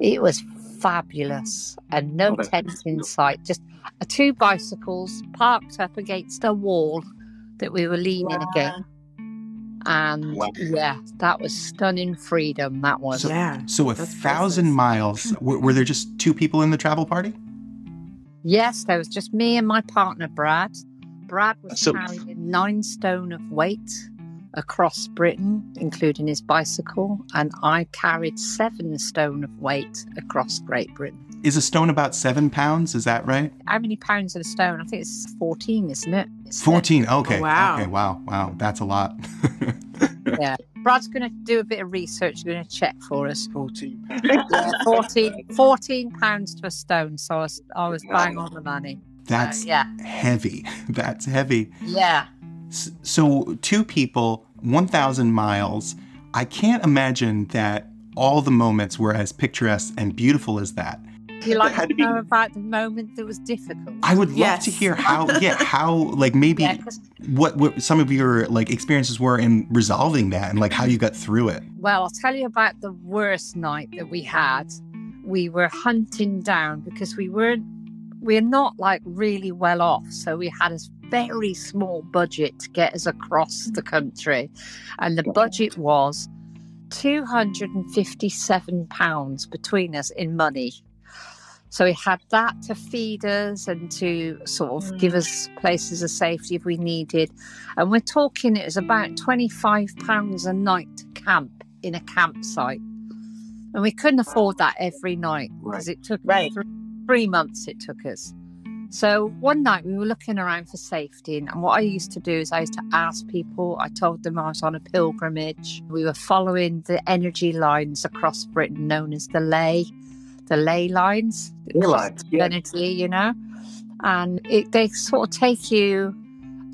[SPEAKER 3] It was fabulous and no
[SPEAKER 4] Oh, that-
[SPEAKER 3] tent in sight, just two bicycles parked up against a wall that we were leaning against. And
[SPEAKER 4] Wow.
[SPEAKER 3] yeah, that was stunning freedom. That was.
[SPEAKER 1] So, yeah.
[SPEAKER 2] So a thousand
[SPEAKER 1] priceless.
[SPEAKER 2] miles. Were, were there just two people in the travel party?
[SPEAKER 3] Yes, there was just me and my partner, Brad. Brad was
[SPEAKER 4] So-
[SPEAKER 3] carrying nine stone of weight across Britain, including his bicycle, and I carried seven stone of weight across Great Britain.
[SPEAKER 2] Is a stone about seven pounds? Is that right?
[SPEAKER 3] How many pounds of a stone? I think it's 14, isn't it? It's-
[SPEAKER 2] Fourteen. Okay.
[SPEAKER 1] Oh, wow.
[SPEAKER 2] Okay. Wow. Wow. That's a lot. Yeah.
[SPEAKER 3] Brad's going to do a bit of research, going to check for us.
[SPEAKER 4] 14
[SPEAKER 3] Yeah, 14, 14 pounds to a stone, so I was, I was bang on the money.
[SPEAKER 2] That's
[SPEAKER 3] yeah.
[SPEAKER 2] heavy. That's heavy.
[SPEAKER 3] Yeah.
[SPEAKER 2] So, two people, 1,000 miles. I can't imagine that all the moments were as picturesque and beautiful as that.
[SPEAKER 3] You like to
[SPEAKER 5] to be-
[SPEAKER 3] know about the moment that was difficult?
[SPEAKER 2] I would love
[SPEAKER 1] Yes.
[SPEAKER 2] to hear how, yeah, how, like maybe
[SPEAKER 3] Yeah, 'cause-
[SPEAKER 2] what, what some of your like experiences were in resolving that and like how you got through it.
[SPEAKER 3] well, I'll tell you about the worst night that we had. We were hunting down because we weren't, we're not like really well off. So we had a very small budget to get us across the mm. country. And the budget was £257 between us in money. So we had that to feed us and to sort of give mm. us places of safety if we needed. And we're talking it was about £25 a night to camp in a campsite. And we couldn't afford that every night because it took
[SPEAKER 5] Right.
[SPEAKER 3] th- three months it took us. So one night we were looking around for safety, and what I used to do is I used to ask people. I told them I was on a pilgrimage. We were following the energy lines across Britain, known as the ley, the ley lines,
[SPEAKER 5] Ley lines, yeah.
[SPEAKER 3] energy, you know. And it, they sort of take you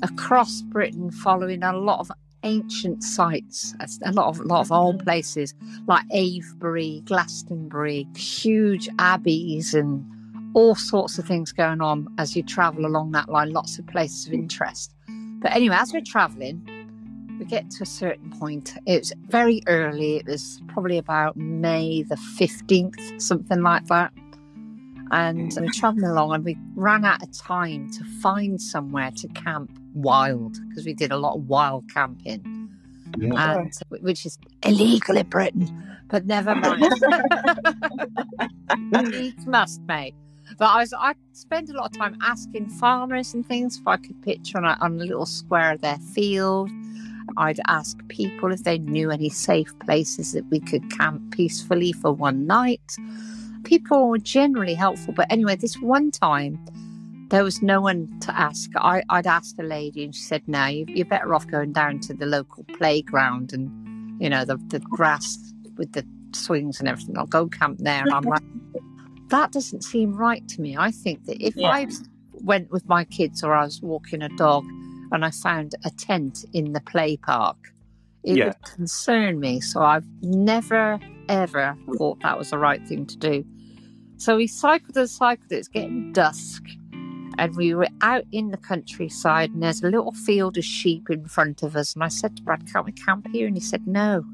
[SPEAKER 3] across Britain, following a lot of ancient sites, a lot of lot of old mm-hmm. places like Avebury, Glastonbury, huge abbeys, and all sorts of things going on as you travel along that line. Lots of places of interest. But anyway, as we're traveling, we get to a certain point. It was very early. It was probably about May the fifteenth, something like that. And mm. we're traveling along, and we ran out of time to find somewhere to camp wild because we did a lot of wild camping and which is illegal in Britain. But never mind. Needs must, mate. But I was I spent a lot of time asking farmers and things if I could picture on a, on a little square of their field. I'd ask people if they knew any safe places that we could camp peacefully for one night. People were generally helpful, but anyway, this one time there was no one to ask. I, I'd asked a lady, and she said, "No, you, you're better off going down to the local playground and you know the the grass with the swings and everything. I'll go camp there." And I'm like, that doesn't seem right to me. I think that if
[SPEAKER 5] Yeah.
[SPEAKER 3] I went with my kids or I was walking a dog and I found a tent in the play park, it
[SPEAKER 5] Yeah.
[SPEAKER 3] would concern me. So I've never ever thought that was the right thing to do. So we cycled and cycled. It's getting dusk, and we were out in the countryside. And there's a little field of sheep in front of us. And I said to Brad, "Can't we camp here?" And he said, "No."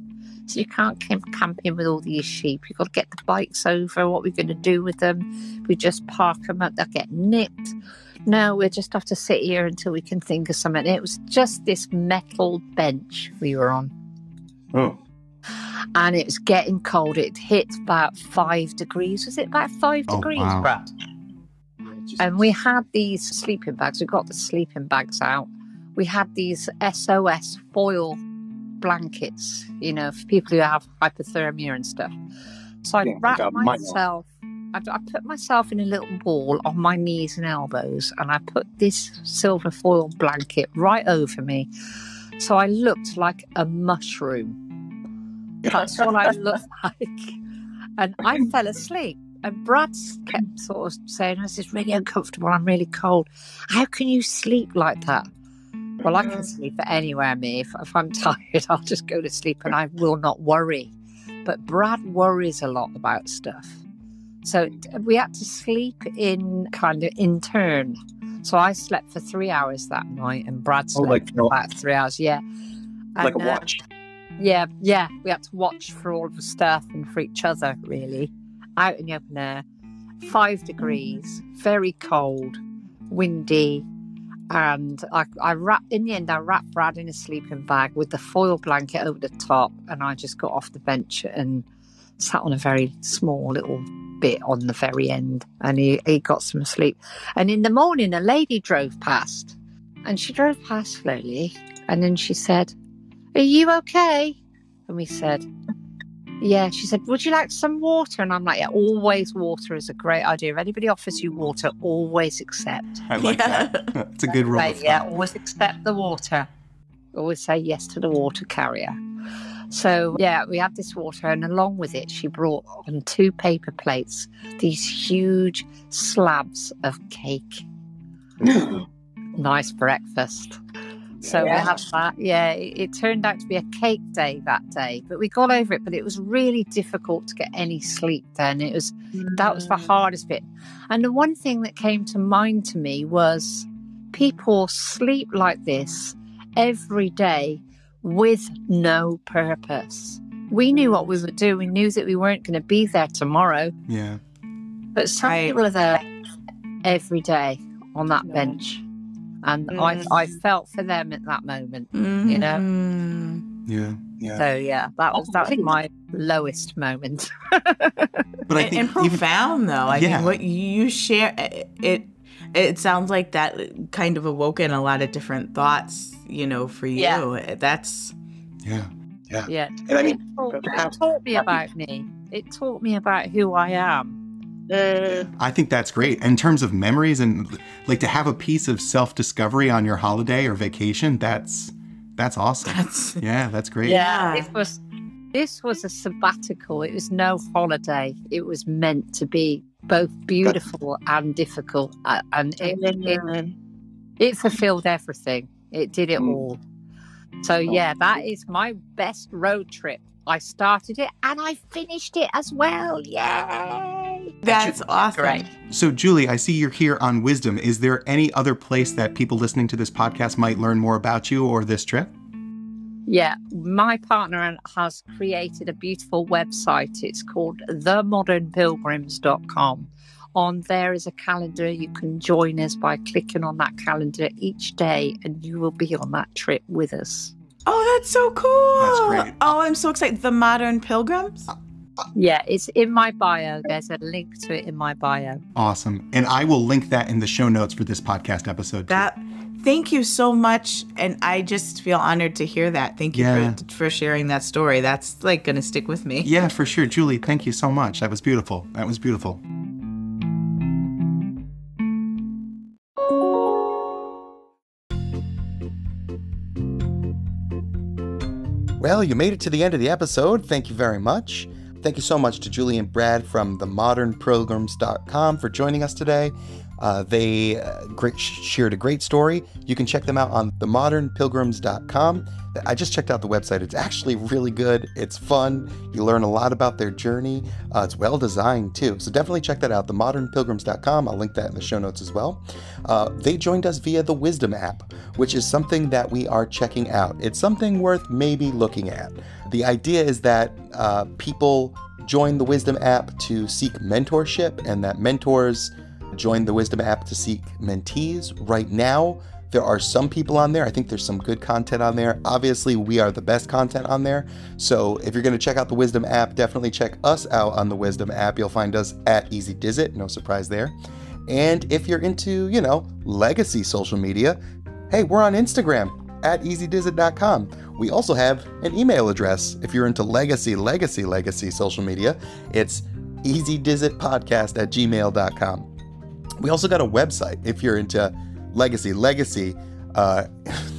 [SPEAKER 3] So you can't camp camping with all these sheep. You've got to get the bikes over. What we're going to do with them? We just park them up. They'll get nipped. No, we'll just have to sit here until we can think of something. It was just this metal bench we were on
[SPEAKER 5] Oh,
[SPEAKER 3] and it was getting cold. It hit about five degrees. Was it about five
[SPEAKER 2] Oh,
[SPEAKER 3] degrees,
[SPEAKER 2] wow.
[SPEAKER 3] Brad? And we had these sleeping bags. We got the sleeping bags out. We had these SOS foil blankets, you know, for people who have hypothermia and stuff. So I
[SPEAKER 5] Yeah,
[SPEAKER 3] wrapped myself. I, I put myself in a little ball on my knees and elbows, and I put this silver foil blanket right over me, so I looked like a mushroom. That's what I looked like. And I fell asleep. And Brad kept sort of saying, This is really uncomfortable. I'm really cold. How can you sleep like that? Well, I can sleep anywhere, me. If, if I'm tired, I'll just go to sleep and I will not worry. But Brad worries a lot about stuff. So we had to sleep in kind of in turn. So I slept for three hours that night and Brad
[SPEAKER 5] Oh,
[SPEAKER 3] slept
[SPEAKER 5] like,
[SPEAKER 3] for
[SPEAKER 5] no.
[SPEAKER 3] about three hours. Yeah.
[SPEAKER 5] like a
[SPEAKER 3] And, uh,
[SPEAKER 5] watch.
[SPEAKER 3] yeah, yeah. We had to watch for all of the stuff and for each other, really. Out in the open air, five degrees, very cold, windy. And I, I wrapped, in the end, I wrapped Brad in a sleeping bag with the foil blanket over the top. And I just got off the bench and sat on a very small little bit on the very end. And he, he got some sleep. And in the morning, a lady drove past and she drove past slowly. And then she said, Are you okay? And we said, Yeah. She said, Would you like some water? And I'm like, Yeah, always water is a great idea. If anybody offers you water, always accept.
[SPEAKER 2] I like
[SPEAKER 1] Yeah.
[SPEAKER 2] that. It's a good rule.
[SPEAKER 3] Right, yeah, always accept the water. Always say yes to the water carrier. So, yeah, we had this water, and along with it, she brought on two paper plates these huge slabs of cake. nice breakfast. So we had that. Yeah, it, it turned out to be a cake day that day, but we got over it. But it was really difficult to get any sleep then. It was that was the mm. hardest bit. And the one thing that came to mind to me was people sleep like this every day with no purpose. We knew what we were doing. We knew that we weren't going to be there tomorrow.
[SPEAKER 2] Yeah.
[SPEAKER 3] But some
[SPEAKER 1] Right.
[SPEAKER 3] people are there every day on that bench. And I, I felt for them at that moment. You know?
[SPEAKER 1] Mhm.
[SPEAKER 2] Yeah. Yeah.
[SPEAKER 3] So yeah, that was that was my lowest moment.
[SPEAKER 2] But I
[SPEAKER 1] and,
[SPEAKER 2] think
[SPEAKER 1] and
[SPEAKER 2] even
[SPEAKER 1] profound though. I
[SPEAKER 2] Yeah.
[SPEAKER 1] mean, what you share it. It sounds like that kind of awoken a lot of different thoughts. You know, for you,
[SPEAKER 3] Yeah.
[SPEAKER 1] that's
[SPEAKER 2] yeah.
[SPEAKER 3] yeah. yeah.
[SPEAKER 2] And I mean,
[SPEAKER 3] it, taught, it taught me about me. It taught me about who I am.
[SPEAKER 2] I think that's great. In terms of memories and like to have a piece of self-discovery on your holiday or vacation, that's that's awesome.
[SPEAKER 1] that's
[SPEAKER 2] yeah, that's great.
[SPEAKER 1] Yeah.
[SPEAKER 3] This was this was a sabbatical. It was no holiday. It was meant to be both beautiful and difficult, uh, and it, it, it fulfilled everything. It did it all. So yeah, that is my best road trip. I started it and I finished it as well. Yay!
[SPEAKER 1] that's awesome.
[SPEAKER 3] Great.
[SPEAKER 2] So Julie, I see you're here on Wisdom. Is there any other place that people listening to this podcast might learn more about you or this trip?
[SPEAKER 3] Yeah, my partner has created a beautiful website. It's called themodernpilgrims.com. On there is a calendar. You can join us by clicking on that calendar each day, and you will be on that trip with us.
[SPEAKER 1] Oh, that's so cool.
[SPEAKER 2] That's great.
[SPEAKER 1] Oh, I'm so excited. The Modern Pilgrims.
[SPEAKER 3] Yeah, it's in my bio. There's a link to it in my bio.
[SPEAKER 2] Awesome. And I will link that in the show notes for this podcast episode. too.
[SPEAKER 1] That. Thank you so much, and I just feel honored to hear that. Thank you
[SPEAKER 2] Yeah.
[SPEAKER 1] for, for sharing that story. That's like gonna stick with me.
[SPEAKER 2] Yeah, for sure. Julie, thank you so much. That was beautiful. That was beautiful. Well, you made it to the end of the episode. Thank you very much. Thank you so much to Julie and Brad from themodernpilgrims.com for joining us today. Uh, they uh, great, shared a great story. You can check them out on themodernpilgrims.com. I just checked out the website. It's actually really good. It's fun. You learn a lot about their journey. Uh, it's well designed too. So definitely check that out. Themodernpilgrims.com. I'll link that in the show notes as well. Uh, they joined us via the Wisdom app, which is something that we are checking out. It's something worth maybe looking at. The idea is that uh, people join the Wisdom app to seek mentorship, and that mentors join the Wisdom app to seek mentees. Right now, there are some people on there. I think there's some good content on there. Obviously, we are the best content on there. So if you're going to check out the Wisdom app, definitely check us out on the Wisdom app. You'll find us at Easy Dizit. No surprise there. And if you're into, you know, legacy social media, hey, we're on Instagram at easydizit.com. We also have an email address if you're into legacy, legacy, legacy social media. It's easydizitpodcast at gmail.com. We also got a website if you're into legacy, legacy. Uh,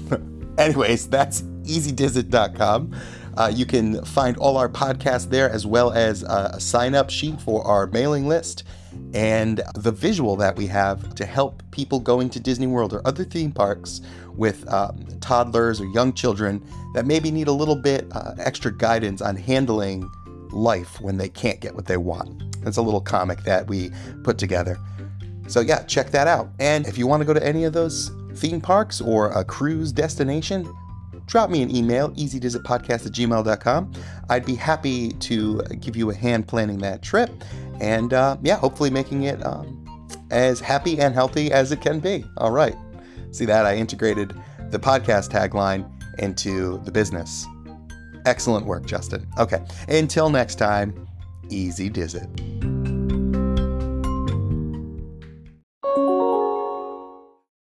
[SPEAKER 2] anyways, that's easydizit.com. Uh, you can find all our podcasts there as well as uh, a sign up sheet for our mailing list and the visual that we have to help people going to Disney World or other theme parks with um, toddlers or young children that maybe need a little bit uh, extra guidance on handling life when they can't get what they want. That's a little comic that we put together. So, yeah, check that out. And if you want to go to any of those theme parks or a cruise destination, drop me an email, easydizitpodcast at gmail.com. I'd be happy to give you a hand planning that trip and, uh, yeah, hopefully making it um, as happy and healthy as it can be. All right. See that? I integrated the podcast tagline into the business. Excellent work, Justin. Okay. Until next time, Easy Dizit.